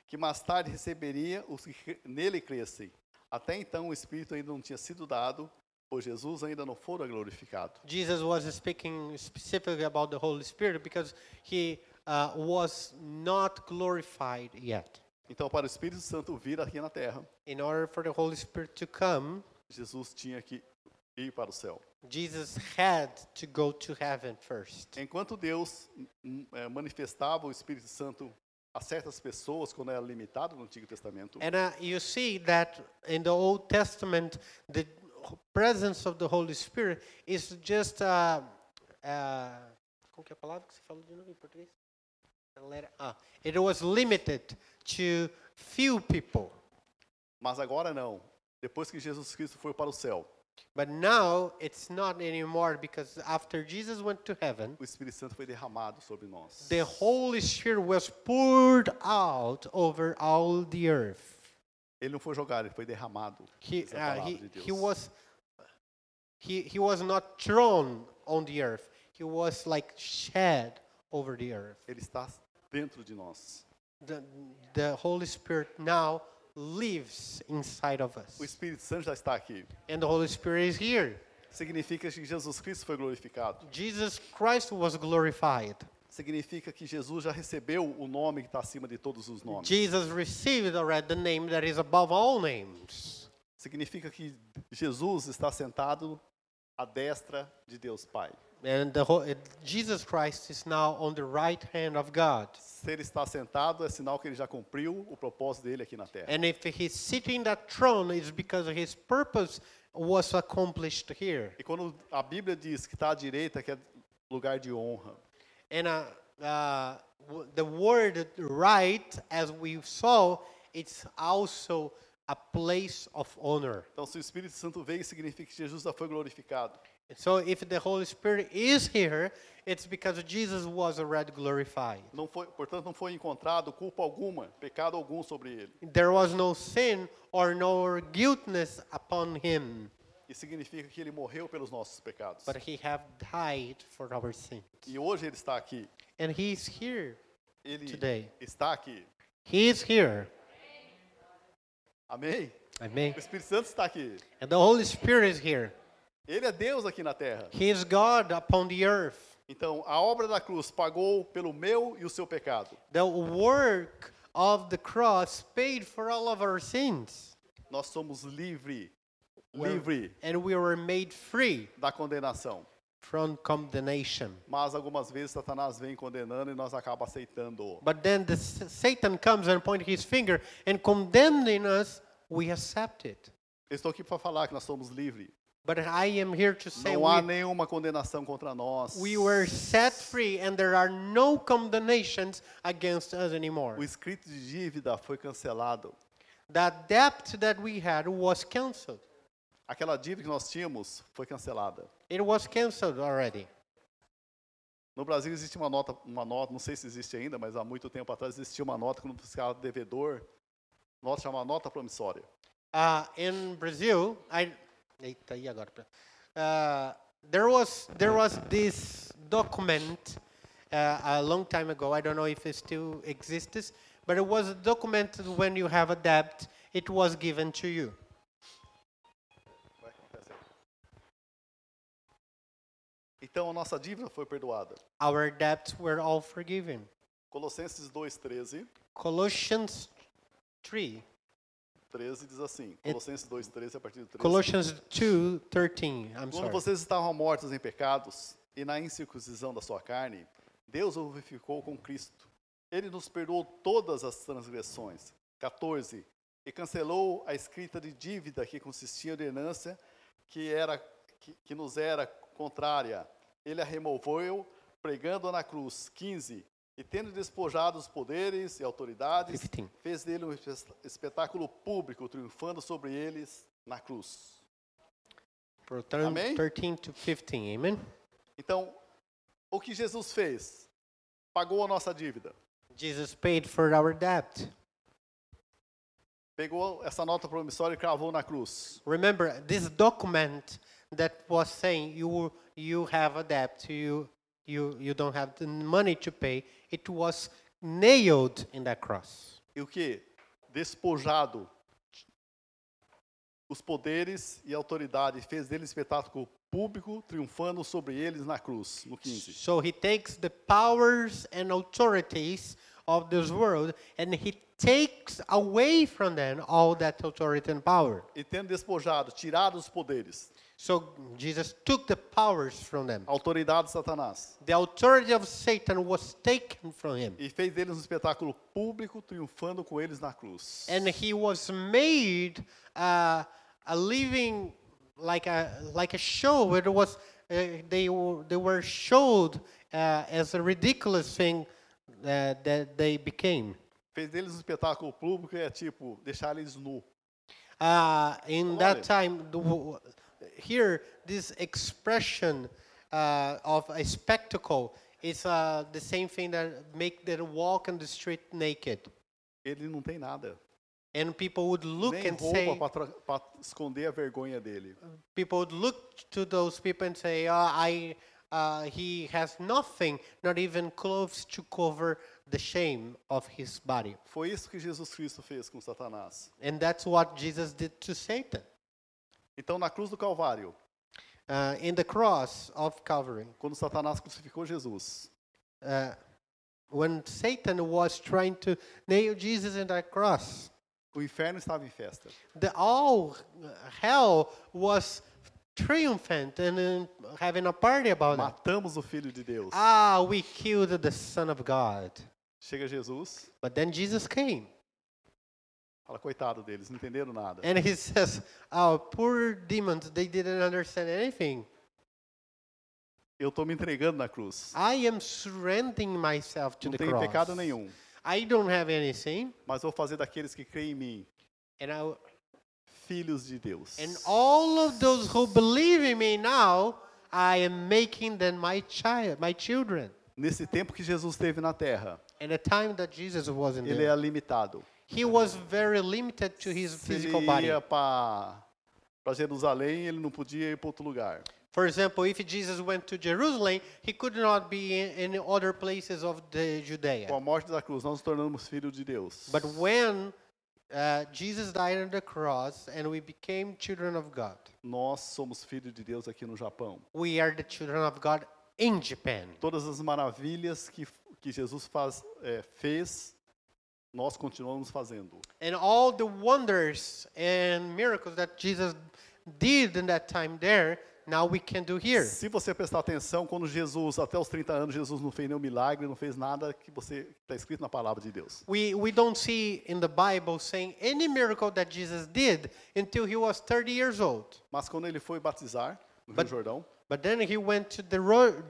que mais tarde receberia os que nele crescem. Até então o Espírito ainda não tinha sido dado, pois Jesus ainda não fora glorificado. Jesus was speaking specifically about the Holy Spirit because he uh, was not glorified yet. Então, para o Espírito Santo vir aqui na terra, In order for the Holy Spirit to come, Jesus tinha que ir para o céu. Jesus had to go to heaven first. Enquanto Deus hum, eh, manifestava o Espírito Santo a certas pessoas quando era limitado no Antigo Testamento, And uh, you see that in the Old Testament, the presence of the Holy Spirit is just. Uh, uh, como que é a palavra que você falou de novo em português? Ah, it was limited to few people. mas agora não. Depois que Jesus Cristo foi para o céu, But now it's not anymore because after Jesus went to heaven, o Espírito Santo foi derramado sobre nós. the Holy Spirit was poured out over all the earth. Ele não foi jogado, ele foi derramado. He, Essa é a uh, palavra he, de Deus. he was he, he was not thrown on the earth. He was like shed over the earth. Ele está dentro de nós. The, the Holy Spirit now lives inside of us. O Espírito Santo já está aqui. And the Holy Spirit is here. Significa que Jesus Cristo foi glorificado. Jesus Christ was glorified. Significa que Jesus já recebeu o nome que está acima de todos os nomes. Jesus received already the name that is above all names. Significa que Jesus está sentado à destra de Deus Pai. And the Jesus Christ is now on the right hand of God. Se ele está sentado, é sinal que ele já cumpriu o propósito dele aqui na terra. And if he's sitting in that throne, it's because his purpose was accomplished here. E quando a Bíblia diz que está à direita, que é lugar de honra, And uh, uh, the word right, as we saw, it's also a place of honor. então se o Espírito Santo veio, significa que Jesus já foi glorificado. So if the Holy Spirit is here, it's because Jesus was already glorified. Não foi, portanto, não foi encontrado culpa alguma, pecado algum sobre ele. There was no sin or no guiltness upon him, E significa que ele morreu pelos nossos pecados. but he have died for our sins. E hoje ele está aqui. And he's here. Ele Today. está aqui. He is here. Amém? Amém. O Espírito Santo está aqui. And the Holy Spirit is here. Ele é Deus aqui na terra. He is God upon the earth. Então, a obra da cruz pagou pelo meu e o seu pecado. The work of the cross paid for all of our sins. Nós somos livre, We're- livre And we were made free da condenação. from condemnation. Mas algumas vezes Satanás vem condenando e nós acaba aceitando. But then the Satan comes and points his finger and condemning us, we accept it. Eu estou aqui para falar que nós somos livres. But I am here to say Não há we, nenhuma condenação contra nós. we were set free and there are no condemnations against us anymore. O escrito de dívida foi cancelado. That debt that we had was canceled. Aquela dívida que nós tínhamos foi cancelada. It was canceled already. No Brasil existe uma nota, uma nota, não sei se existe ainda, mas há muito tempo atrás existia uma nota quando ficava devedor, nota chamada nota promissória. Uh, in Brazil, I, eita, e agora? Uh, there was there was this document uh, a long time ago. I don't know if it still exists, but it was a document when you have a debt, it was given to you. Então a nossa dívida foi perdoada. Our debts were all forgiven. Colossenses 2:13, Colossians 3. 13 diz assim. Colossenses 2:13 a partir do 13. Colossians 2, 13. I'm Quando sorry. vocês estavam mortos em pecados e na incircuncisão da sua carne, Deus o vivificou com Cristo. Ele nos perdoou todas as transgressões. 14. E cancelou a escrita de dívida que consistia de herança que, era, que, que nos era contrária. Ele a removeu, pregando na cruz. 15. E tendo despojado os poderes e autoridades, 15. fez dele um espe- espetáculo público, triunfando sobre eles na cruz. For thir- Amém? 13 to 15. Amen. Então, o que Jesus fez? Pagou a nossa dívida. Jesus paid for our debt. Pegou essa nota promissória e cravou na cruz. Remember, this document that was saying you you have a debt, you you you don't have the money to pay, it was nailed in that cross. E o que? Despojado os poderes e autoridade, fez dele espetáculo público, triunfando sobre eles na cruz, no 15. So he takes the powers and authorities of this world and he takes away from them all that authority and power. E tendo despojado, tirado os poderes, So Jesus took the powers from them. a autoridade de Satanás, The authority of Satan was taken from him. e fez deles um espetáculo público, triunfando com eles na cruz. and he was made uh, a living like a like a show where it was uh, they were they were showed uh, as a ridiculous thing uh, that they became Fez deles um espetáculo público e é tipo, deixar eles nu. uh, in Olha. that time the, here this expression uh, of a spectacle is uh, the same thing that make them walk on the street naked Ele não tem nada. and people would look Nem and say para esconder a vergonha dele. people would look to those people and say, oh, I, uh, he has nothing, not even clothes to cover the shame of his body. Foi isso que Jesus Cristo fez com Satanás. And that's what Jesus did to Satan. Então, na cruz do Calvário, Uh, in the cross of Calvary, quando Satanás crucificou Jesus, uh, when Satan was trying to nail Jesus in that cross, o inferno estava em festa. the all hell was triumphant and uh, having a party about it. Matamos o Filho de Deus. Ah, we killed the Son of God. Chega Jesus, But then Jesus came. Fala, coitado deles, não entenderam nada. And he says, Oh, poor demons, they didn't understand anything. Eu estou me entregando na cruz. I am surrendering myself to Não the tenho cross. pecado nenhum, I don't have anything. mas vou fazer daqueles que creem em mim And, I, filhos de Deus. and all of those who believe in me now, I am making them my child, my children. Nesse tempo que Jesus esteve na terra, And the time that Jesus was in ele there, é limitado. He was very limited to his Se physical body. ia para Jerusalém, ele não podia ir para outro lugar. For example, if Jesus went to Jerusalem, he could not be in, in other places of the Judea. Com a morte da cruz, nós nos tornamos filhos de Deus. But when uh, Jesus died on the cross and we became children of God. Nós somos filhos de Deus aqui no Japão. We are the children of God in Japan. Todas as maravilhas que, que Jesus faz, é, fez, nós continuamos fazendo. And all the wonders and miracles that Jesus did in that time there, now we can do here. Se você prestar atenção, quando Jesus, até os 30 anos, Jesus não fez nenhum milagre, não fez nada que você está escrito na palavra de Deus. We, we don't see in the Bible saying any miracle that Jesus did until he was 30 years old. Mas quando ele foi batizar no But- Rio Jordão, But then he went to the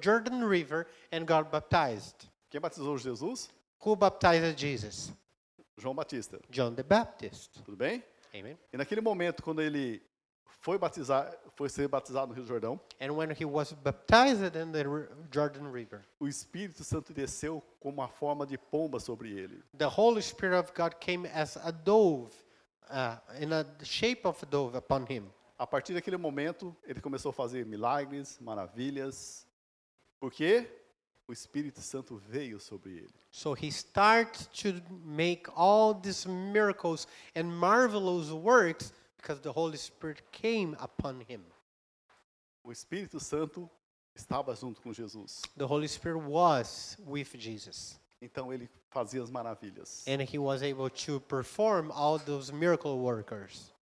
Jordan River and got baptized. quem batizou Jesus? Who baptized Jesus? João Batista. John the Baptist. Tudo bem? Amen. E naquele momento, quando ele foi batizar, foi ser batizado no Rio Jordão, And when he was baptized in the Jordan River, o Espírito Santo desceu como uma forma de pomba sobre ele. the Holy Spirit of God came as a dove, uh, in a shape of a dove upon him. A partir daquele momento, ele começou a fazer milagres, maravilhas, porque o Espírito Santo veio sobre ele. So he starts to make all these miracles and marvelous works because the Holy Spirit came upon him. O Espírito Santo estava junto com Jesus. The Holy Spirit was with Jesus. Então ele fazia as maravilhas. And he was able to perform all those miracle workers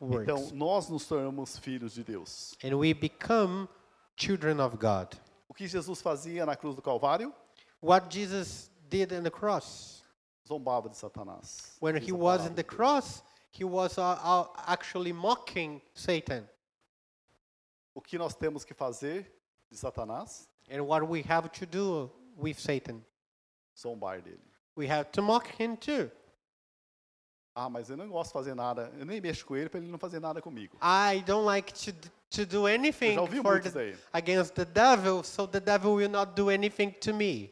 works. Então nós nos tornamos filhos de Deus. and we become children of God. O que Jesus fazia na cruz do Calvário? What Jesus did on the cross. Zombava de Satanás. When he was in the cross, he was uh, uh, actually mocking Satan. O que nós temos que fazer de Satanás? And what we have to do with Satan, Zombar dele. we have to mock him too. Ah, mas eu não gosto de fazer nada. Eu nem mexo com ele para ele não fazer nada comigo. I don't like to, to do anything Eu já ouvi for muito isso the, against the devil, so the devil will not do anything to me.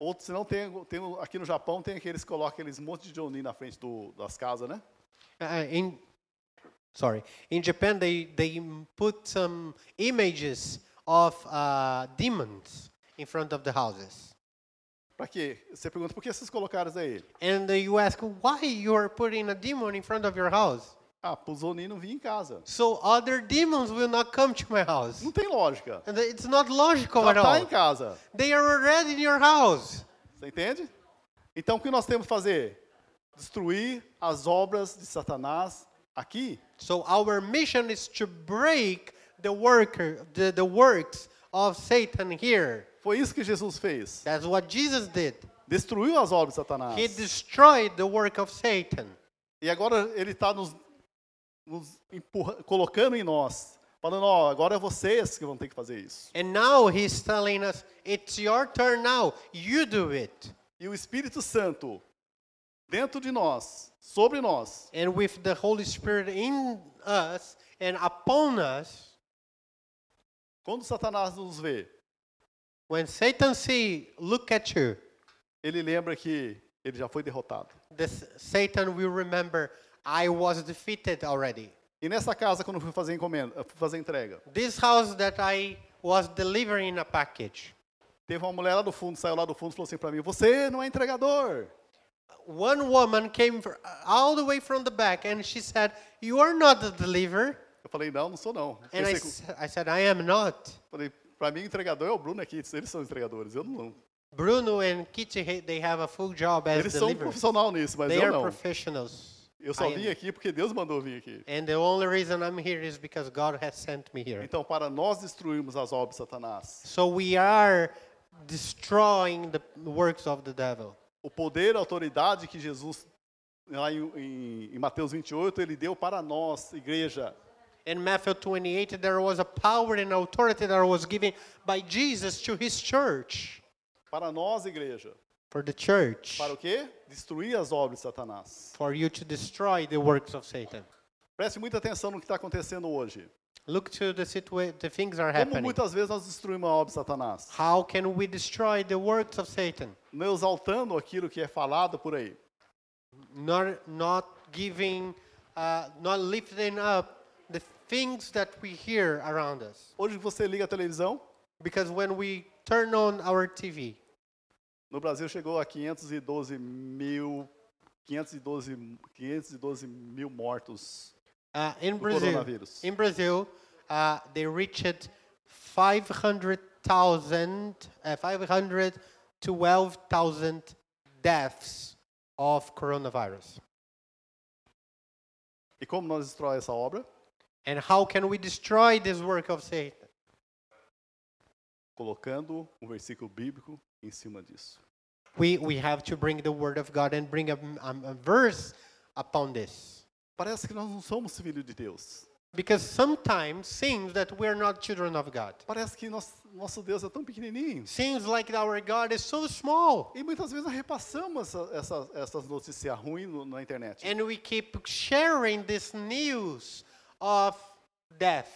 Outros, se não tem, tem, aqui no Japão tem aqueles que colocam aqueles monte de Johnny na frente do, das casas, né? Uh, in sorry, in Japan they they put some images of uh, demons in front of the houses, Pra quê? Você pergunta, por que vocês colocaram isso aí? and you ask why you are putting a demon in front of your house, Ah, pro Zonin não vir em casa. so other demons will not come to my house. Não tem lógica. And it's not logical Já at está all. em casa. They are already in your house. Você entende? Então o que nós temos que fazer? Destruir as obras de Satanás aqui. So our mission is to break the worker, the, the works of Satan here. Foi isso que Jesus fez. That's what Jesus did. Destruiu as obras de Satanás. He destroyed the work of Satan. E agora ele está nos, nos empurra- colocando em nós, falando, ó, agora é vocês que vão ter que fazer isso. And now he's telling us, it's your turn now. You do it. E o Espírito Santo dentro de nós, sobre nós, And with the Holy Spirit in us and upon us, quando Satanás nos vê, when Satan see, look at you, ele lembra que ele já foi derrotado. this Satan will remember, I was defeated already. E nessa casa, quando fui fazer encomenda, fui fazer entrega, This house that I was delivering a package, teve uma mulher lá do fundo, saiu lá do fundo e falou assim para mim: Você não é entregador. one woman came all the way from the back and she said, You are not the deliverer. Eu falei: Não, não sou não. And I, I said, I am not. falei: Para mim, o entregador é o Bruno aqui, eles são entregadores, eu não. Bruno and Kitty, he- they have a full job as Eles são deliverers. profissional nisso, mas They eu are não. professionals. Eu só I vim aqui porque Deus mandou vir aqui. And the only reason I'm here is because God has sent me here. Então, para nós destruirmos as obras de Satanás, So we are destroying the works of the devil. o poder, a autoridade que Jesus, lá em, em, em Mateus 28, ele deu para nós, igreja, In Matthew 28, there was a power and authority that was given by Jesus to his church. para nós, igreja. For the church. Para o quê? Destruir as obras de Satanás. For you to destroy the works of Satan. Preste muita atenção no que está acontecendo hoje. Look to the the things are Como happening. muitas vezes nós destruímos a obra de Satanás? How can we destroy the works of Satan? Não exaltando aquilo que é falado por aí. Not not giving, uh, not lifting up things that we hear around us. Hoje você liga a televisão, Because when we turn on our TV, no Brasil chegou a 512 mil, 512, 512 mil mortos Uh, in Brazil, in Brazil, uh, they reached 500,000, uh, 512,000 deaths of coronavirus. E como nós destrói essa obra? And how can we destroy this work of Satan? Colocando um versículo bíblico em cima disso. We, we have to bring the word of God and bring a, a, a verse upon this. Parece que nós não somos filhos de Deus. Because sometimes seems that we're not children of God. Parece que nós, nosso Deus é tão pequenininho. Seems like our God is so small. E muitas vezes repassamos essa, essa, essas notícias ruins na internet. And we keep sharing this news of death.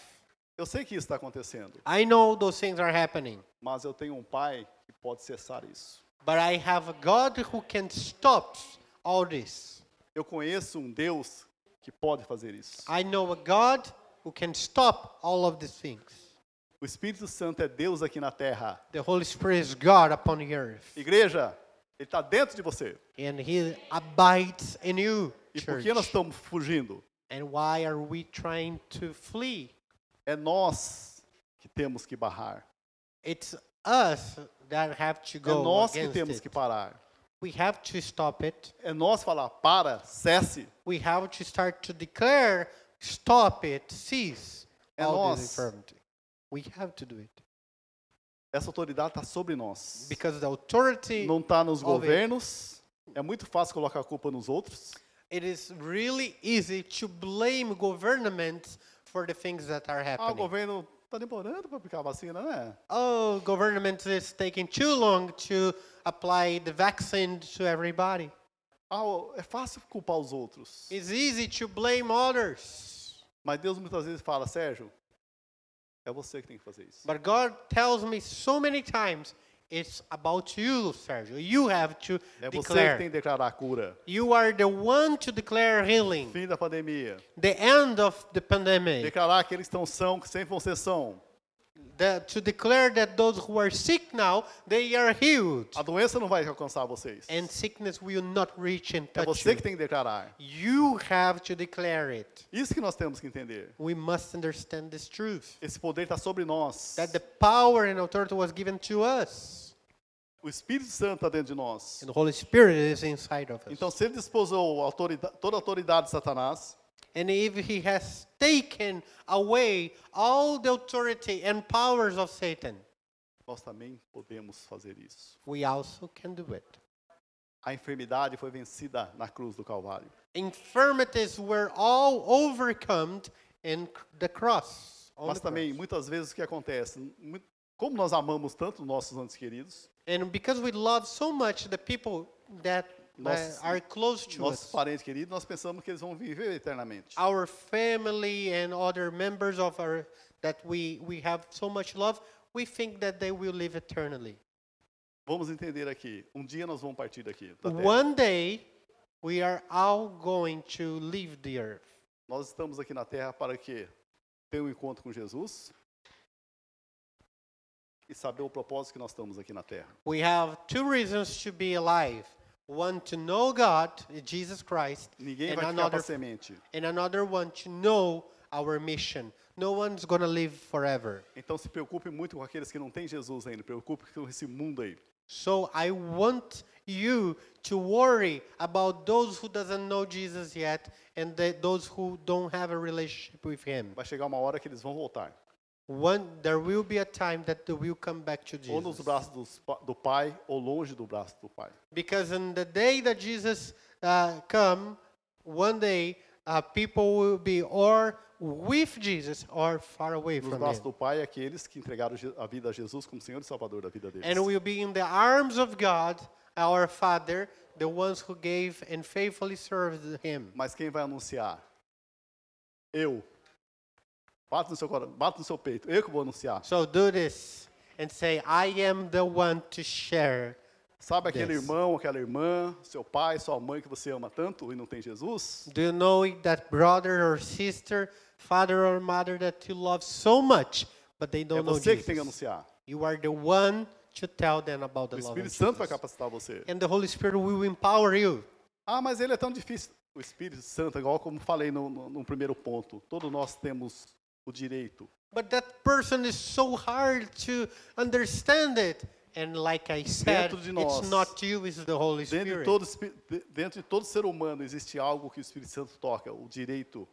Eu sei que isso está acontecendo, I know those things are happening. mas eu tenho um pai que pode cessar isso. But I have a God who can stop all this. Eu conheço um Deus que pode fazer isso. I know a God who can stop all of these things. O Espírito Santo é Deus aqui na terra. The Holy Spirit is God upon the earth. Igreja, Ele está dentro de você. And He abides in you, E por que nós estamos fugindo? And why are we trying to flee? É nós que temos que barrar. It's us that have to É go nós que temos it. que parar. We have to stop it. É nós falar, para, cesse. We have to start to declare, stop it, cease É all this nós. infirmity. We have to do it. Essa autoridade está sobre nós. Because the authority, Não está nos of it. governos. É muito fácil colocar a culpa nos outros. It is really easy to blame governments for the things that are Ah, o happening. governo está demorando para aplicar a vacina, né? oh, government is taking too long to apply the vaccine to everybody. Ah, o- é fácil culpar os outros. It's easy to blame others. Mas Deus muitas vezes fala, Sérgio, é você que tem que fazer isso. But God tells me so many times, it's about you, Sergio. You have to É você que declare. tem que declarar a cura. You are the one to declare healing, Fim da pandemia. the end of the pandemic, Declarar que eles estão são, que sempre vão ser são. the, to declare that those who are sick now, they are healed. A doença não vai alcançar vocês. And sickness will not reach and É touch você you. que tem que declarar. You have to declare it. Isso que nós temos que entender. We must understand this truth. Esse poder está sobre nós. That the power and authority was given to us. O Espírito Santo está dentro de nós. And the Holy Spirit is inside of us. Então, se ele desposou autoridade- toda a autoridade de Satanás, And if he has taken away all the authority and powers of Satan, nós também podemos fazer isso. we also can do it. A enfermidade foi vencida na cruz do Calvário. Infirmities were all overcome in c- the cross. on Mas the também, cross. muitas vezes, o que acontece? Mu- Como nós amamos tanto nossos antes queridos, And because we love so much the people that uh, Nossos- are close to nossos us, parentes queridos, nós pensamos que eles vão viver eternamente. our family and other members of our that we, we have so much love, we think that they will live eternally. Vamos entender aqui. Um dia nós vamos partir daqui. One day, we are all going to leave the earth. Nós estamos aqui na terra para quê? Ter um encontro com Jesus e saber o propósito que nós estamos aqui na terra. We have two reasons to be alive. One to know God, Jesus Christ, Ninguém and vai ficar another para semente. and another one to know our mission. No one's to live forever. Então se preocupe muito com aqueles que não têm Jesus ainda. Preocupe com esse mundo aí. So I want you to worry about those who doesn't know Jesus yet and the, those who don't have a relationship with him. Vai chegar uma hora que eles vão voltar. One there will be a time that they will come back to Ou nos Jesus. braços do Pai ou longe do braço do Pai. Because in the day that Jesus uh, come, one day uh, people will be or with Jesus or far away Nos from braços him. do Pai, aqueles que entregaram a vida a Jesus como Senhor e Salvador da vida deles. And we'll be in the arms of God, our Father, the ones who gave and faithfully served him. Mas quem vai anunciar? Eu. Bata no seu coração, bata no seu peito. Eu que vou anunciar. So do this and say, I am the one to share. Sabe aquele Yes. irmão, aquela irmã, seu pai, sua mãe que você ama tanto e não tem Jesus? Do you know that brother or sister, father or mother that you love so much, but they É don't know você que tem que Jesus? anunciar. You are the one to tell them about O the love of Espírito Santo vai Jesus. capacitar você. And the Holy Spirit will empower you. Ah, mas ele é tão difícil. O Espírito Santo, igual como falei no, no, no primeiro ponto, todos nós temos o direito. But that person is so hard to understand it. And like I said, Dentro de it's nós. not you, it's the Holy Dentro de, Spirit. todo, dentro de todo ser humano existe algo que o Espírito Santo toca, o direito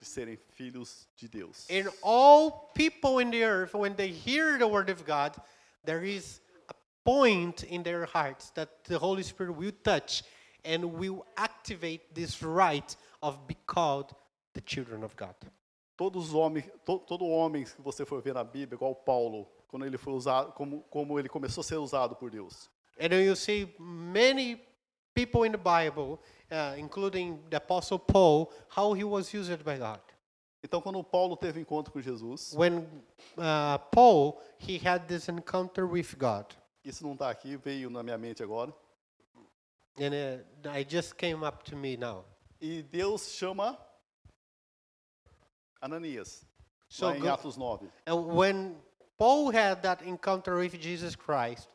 de serem filhos de Deus. In all people in the earth, when they hear the word of God, there is a point in their hearts that the Holy Spirit will touch and will activate this right of be called the children of God. Todos os homens, to, todo homem que você for ver na Bíblia, igual Paulo, quando ele foi usado, como, como ele começou a ser usado por Deus. And you see many people in the Bible, uh, including the Apostle Paul, how he was used by God. Então, quando Paulo teve encontro com Jesus, When uh, Paul, he had this encounter with God. isso não está aqui, veio na minha mente agora. And uh, I just came up to me now. E Deus chama Ananias, So lá em Atos 9. And when Paul had that encounter with Jesus Christ,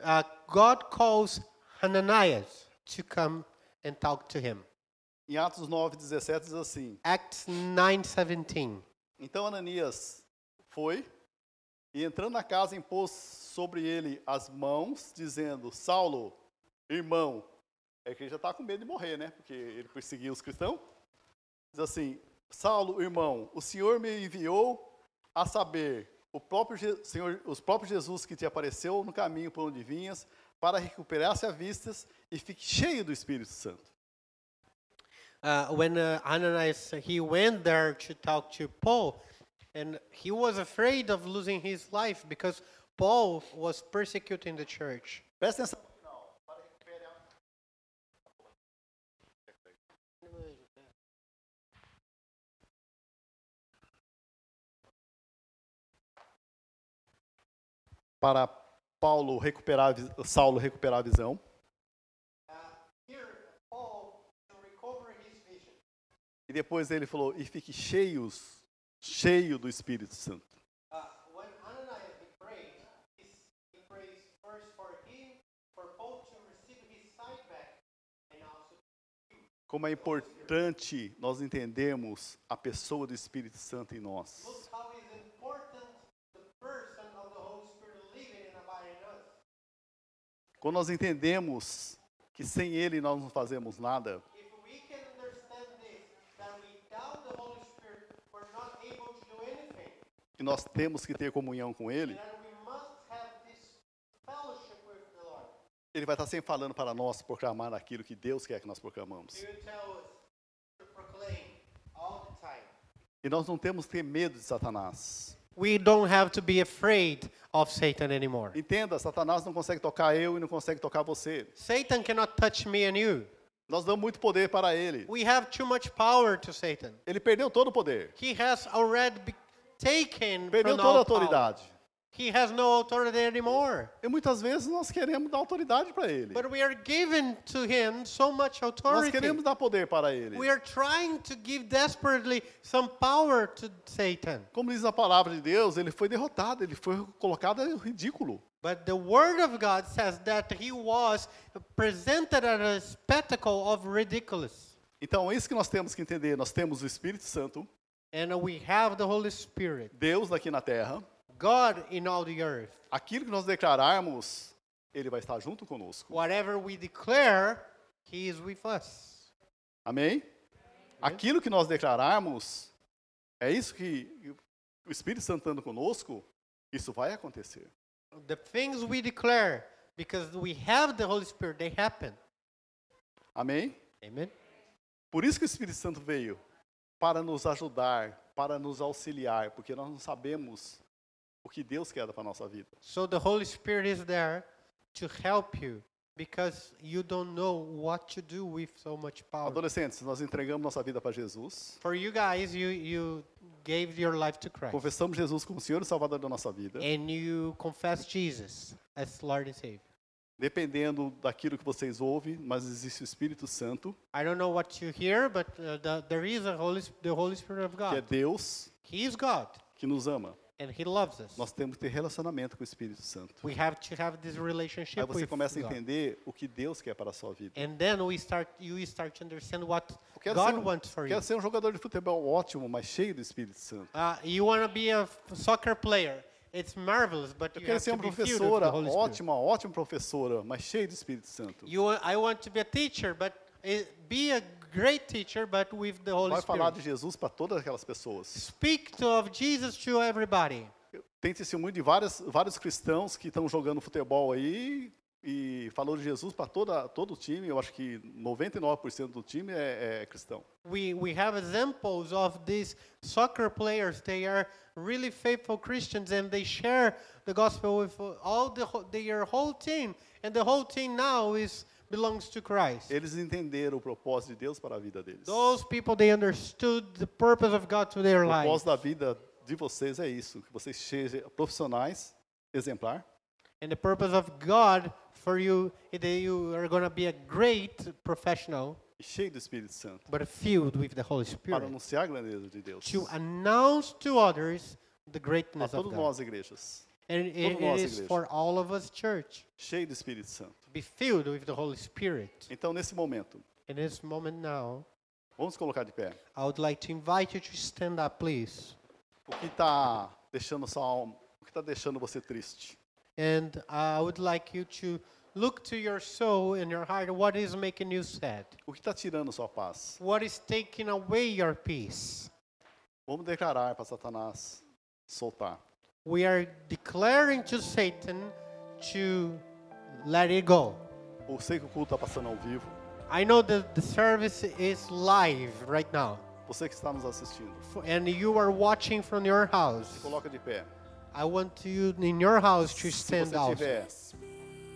uh, God calls Hananias to come and talk to him. Em Atos 9, 17 diz assim: Acts 9:17. Então Ananias foi e entrando na casa impôs sobre ele as mãos, dizendo: Saulo, irmão, é que ele já está com medo de morrer, né? Porque ele perseguia os cristãos. Diz assim: Saulo, irmão, o Senhor me enviou a saber o próprio Je- Senhor, os próprios Jesus que te apareceu no caminho por onde vinhas, para recuperar-se a vistas e fique cheio do Espírito Santo. Uh, when uh, Ananias he went there to talk to Paul, and he was afraid of losing his life because Paul was persecuting the church. Presta atenção. Para Paulo recuperar, Saulo recuperar a visão. E depois ele falou, e fique cheios, cheio do Espírito Santo. Como é importante nós entendermos a pessoa do Espírito Santo em nós. look how is important the person of the Holy Spirit living and abiding in us. Quando nós entendemos que sem Ele nós não fazemos nada, que nós temos que ter comunhão com Ele. Ele vai estar sempre falando para nós proclamar aquilo que Deus quer que nós proclamamos. E nós não temos que ter medo de Satanás. We don't have to be afraid of Satan anymore. Entenda, Satanás não consegue tocar eu e não consegue tocar você. Satan cannot touch me and you. Nós damos muito poder para ele. We have too much power to Satan. Ele perdeu todo o poder. He has already taken Perdeu toda a all power. He has no authority anymore. E muitas vezes nós queremos dar autoridade para ele. But we are given to him so much Nós authority. queremos dar poder para ele. We are trying to give desperately some power to Satan. Como diz a palavra de Deus, ele foi derrotado, ele foi colocado no ridículo. But the Word of God says that he was presented as a spectacle of ridiculous. Então é isso que nós temos que entender. Nós temos o Espírito Santo, And we have the Holy Spirit, Deus aqui na terra. God in all the earth. Aquilo que nós declararmos, ele vai estar junto conosco. Whatever we declare, he is with us. Amém? Aquilo que nós declararmos, é isso que o Espírito Santo estando conosco, isso vai acontecer. The things we declare, because we have the Holy Spirit, they happen. Amém? Amen. Por isso que o Espírito Santo veio para nos ajudar, para nos auxiliar, porque nós não sabemos o que Deus quer para nossa vida. So the Holy Spirit is there to help you because you don't know what to do with so much power. Adolescentes, nós entregamos nossa vida para Jesus, For you guys, you, you gave your life to Christ. confessamos Jesus como Senhor e Salvador da nossa vida. And you confess Jesus as Lord and Savior. Dependendo daquilo que vocês ouvem, mas existe o Espírito Santo, I don't know what you hear, but uh, the, there is a Holy, the Holy Spirit of que é God. Deus, He is God. que nos ama. And He loves us. Nós temos que ter relacionamento com o Espírito Santo. We have to have this relationship Aí você with começa a God. entender o que Deus quer para a sua vida. And then we start, you start to understand what God ser, wants for you. quero ser um jogador de futebol ótimo, mas cheio do Espírito Santo. Uh, you want to be a soccer player. It's marvelous, but Eu you quero ser uma professora ótima, ótima professora, mas cheia do Espírito Santo. You, I want to be a teacher, but uh, be a great teacher, but with the Holy Vai falar Spirit. de Jesus para todas aquelas pessoas. Speak to, of Jesus to everybody. Tem testemunho de vários, vários cristãos que estão jogando futebol aí e falou de Jesus para toda todo o time. Eu acho que 99% do time é, é cristão. We, we have examples of these soccer players. They are really faithful Christians and they share the gospel with all the, their whole team. And the whole team now is belongs to Christ. Eles entenderam o propósito de Deus para a vida deles. Those people, they understood the purpose of God to their O life. propósito da vida de vocês é isso, que vocês sejam profissionais, exemplar, And the purpose of God for you is that you are going to be a great professional, cheios do Espírito Santo, but filled with the Holy para Spirit anunciar a grandeza de Deus. to announce to others the A greatness of todos God. nós, igrejas, And it, todos it is igreja. for all of us, church, cheio do Espírito Santo. Be filled with the Holy Spirit. Então, nesse momento, In this moment now, vamos colocar de pé. I would like to invite you to stand up, please. O que está deixando sua alma, o que está deixando você triste? And I would like you to look to your soul and your heart. What is making you sad? O que está tirando sua paz? What is taking away your peace? Vamos declarar para Satanás soltar. We are declaring to Satan to let it go. Eu sei que o culto está passando ao vivo. I know that the service is live right now, Você que está nos assistindo, and you are watching from your house. coloca de pé. I want you in your house to Se stand você out. tiver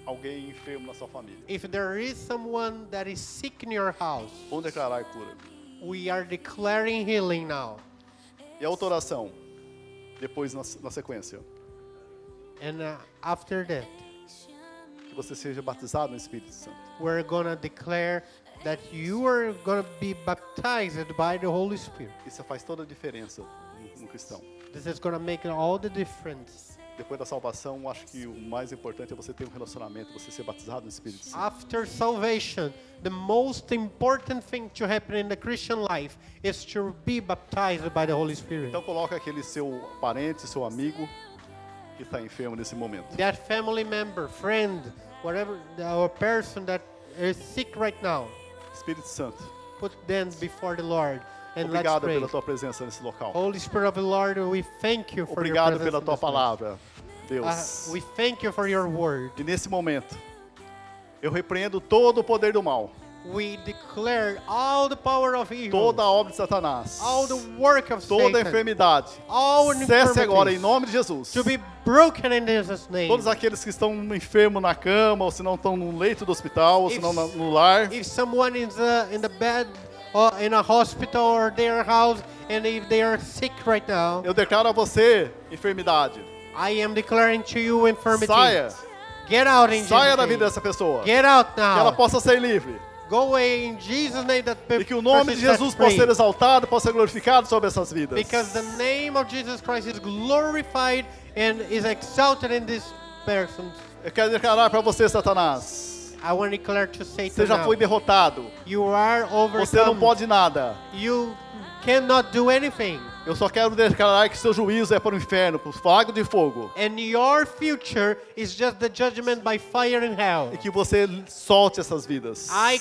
alguém enfermo na sua família, If there is someone that is sick in your house, vamos declarar cura. we are declaring healing now. E a outra oração, depois na, na sequência, And uh, after that, que você seja batizado no Espírito Santo. we're going to declare that you are going to be baptized by the Holy Spirit. Isso faz toda a diferença no, cristão. This is going to make all the difference. Depois da salvação, acho que o mais importante é você ter um relacionamento, você ser batizado no Espírito Santo. After salvation, the most important thing to happen in the Christian life is to be baptized by the Holy Spirit. Então coloca aquele seu parente, seu amigo que está enfermo nesse momento. That family member, friend, whatever, or person that is sick right now, Espírito Santo, put them before the Lord and obrigado pela tua presença nesse local. Holy Spirit of the Lord, we thank you for Obrigado your presence pela tua palavra, Uh, Deus. we thank you for your word. E nesse momento, eu repreendo todo o poder do mal, We declare all the power of evil, toda a obra de Satanás, all the work of toda a Satan, enfermidade. all Cesse agora em nome de Jesus. to be broken in Jesus' name. Todos aqueles que estão enfermos na cama, ou se não estão no leito do hospital, ou se não no lar, If someone is in the bed or in a hospital or their house, and if they are sick right now, eu declaro a você, enfermidade, I am declaring to you infirmity. saia, Get out in saia da vida dessa pessoa. Get out Que ela now. possa ser livre. Go away in Jesus' name that E que o nome de Jesus possa ser exaltado, possa ser glorificado sobre essas vidas. Because the name of Jesus Christ is glorified and is exalted in this person. Eu quero declarar para você, Satanás, I want to declare to Satan você já foi derrotado. you are Você não overcome. pode nada. You cannot do anything. Eu só quero declarar que seu juízo é para o inferno, para o lago de fogo. And your future is just the judgment by fire in hell. E que você solte essas vidas. I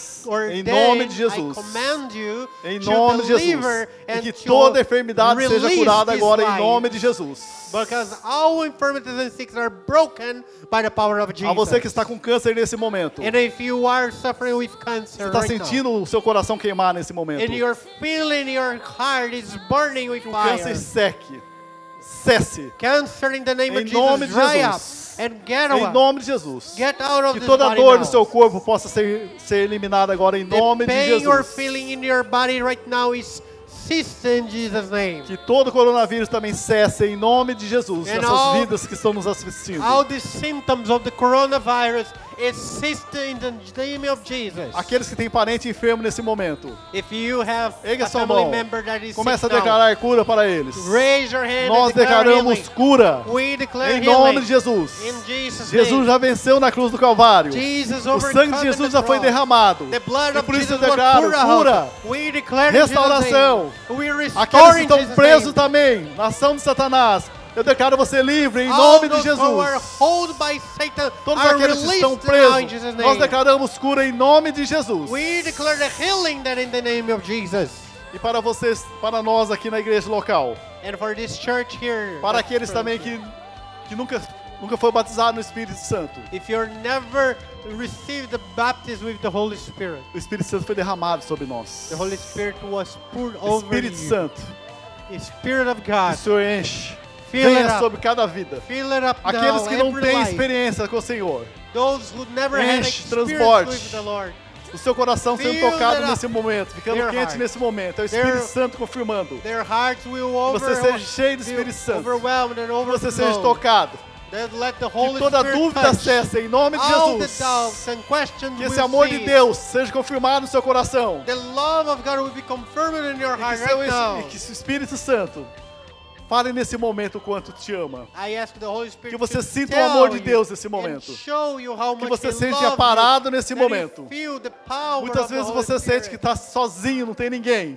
Em nome de I Jesus. command you Em nome de Jesus. E and que to toda enfermidade seja curada agora em nome de Jesus. Because all infirmities and sickness are broken by the power of Jesus. A você que está com câncer nesse momento. and if you are suffering with cancer Você está right sentindo o seu coração queimar nesse momento. and you're feeling your heart is burning with o câncer seque. Cesse. cancer in the name Em of nome Jesus, de Jesus. up and get Em nome de Jesus. Get out of Que toda dor no seu corpo possa ser, ser eliminada agora em the nome de pain you're Jesus. feeling in your body right now is in Jesus' name. Que todo coronavírus também cesse em nome de Jesus. And Nessas all- vidas que estão nos assistindo. All the symptoms of the coronavirus Assist in the name of Jesus. Aqueles que têm parente enfermo nesse momento, If you have sua family mão. member that is Começa a declarar cura para eles. Nós declaramos healing. cura em nome healing de Jesus. Jesus' já venceu na cruz do Calvário. Jesus O sangue de Jesus já foi derramado. E por isso eu declaro cura. Restauração. Aqueles que estão presos também, na ação de Satanás, eu declaro você livre em nome de Jesus. Todos aqueles que estão presos, nós declaramos cura em nome de Jesus. We declare the healing that in the name of Jesus. E para vocês, para nós aqui na igreja local, And for this church here. para aqueles também que, que nunca, nunca foi batizado no Espírito Santo, If you're never received the baptism with the Holy Spirit, o Espírito Santo foi derramado sobre nós. the Holy Spirit was poured over Espírito you. Santo, The Spirit of God. o Senhor enche, Fill it venha up. sobre cada vida. Aqueles que não têm experiência com o Senhor, Those who never Enche, Lord. o seu coração sendo tocado nesse momento, ficando quente heart. nesse momento. É o Espírito Their- Santo confirmando. Their hearts will você over, seja cheio do Espírito Santo. Que você seja tocado. Let the Que Holy toda Spirit dúvida touch cesse em nome de all Jesus. Que esse amor de. Deus seja confirmado no seu coração. The love of God will be confirmed in your E heart que, seu, right now. e que o Espírito Santo fale nesse momento o quanto te ama. I ask the Holy Spirit Que você sinta o amor de Deus nesse momento. Que você seja parado you, nesse momento. feel the power Muitas vezes você sente que está sozinho, não tem ninguém.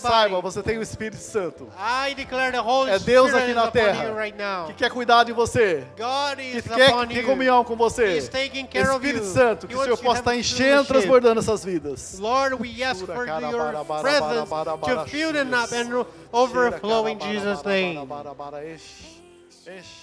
Saiba, você tem o Espírito Santo. É Deus aqui na terra right que quer cuidar de você. Que quer ter you. comunhão com você. Espírito. Santo, que o Senhor possa estar enchendo, transbordando essas vidas. Lord, we ask for your presence to fill them up and overflow in Jesus' name. Enche, enche.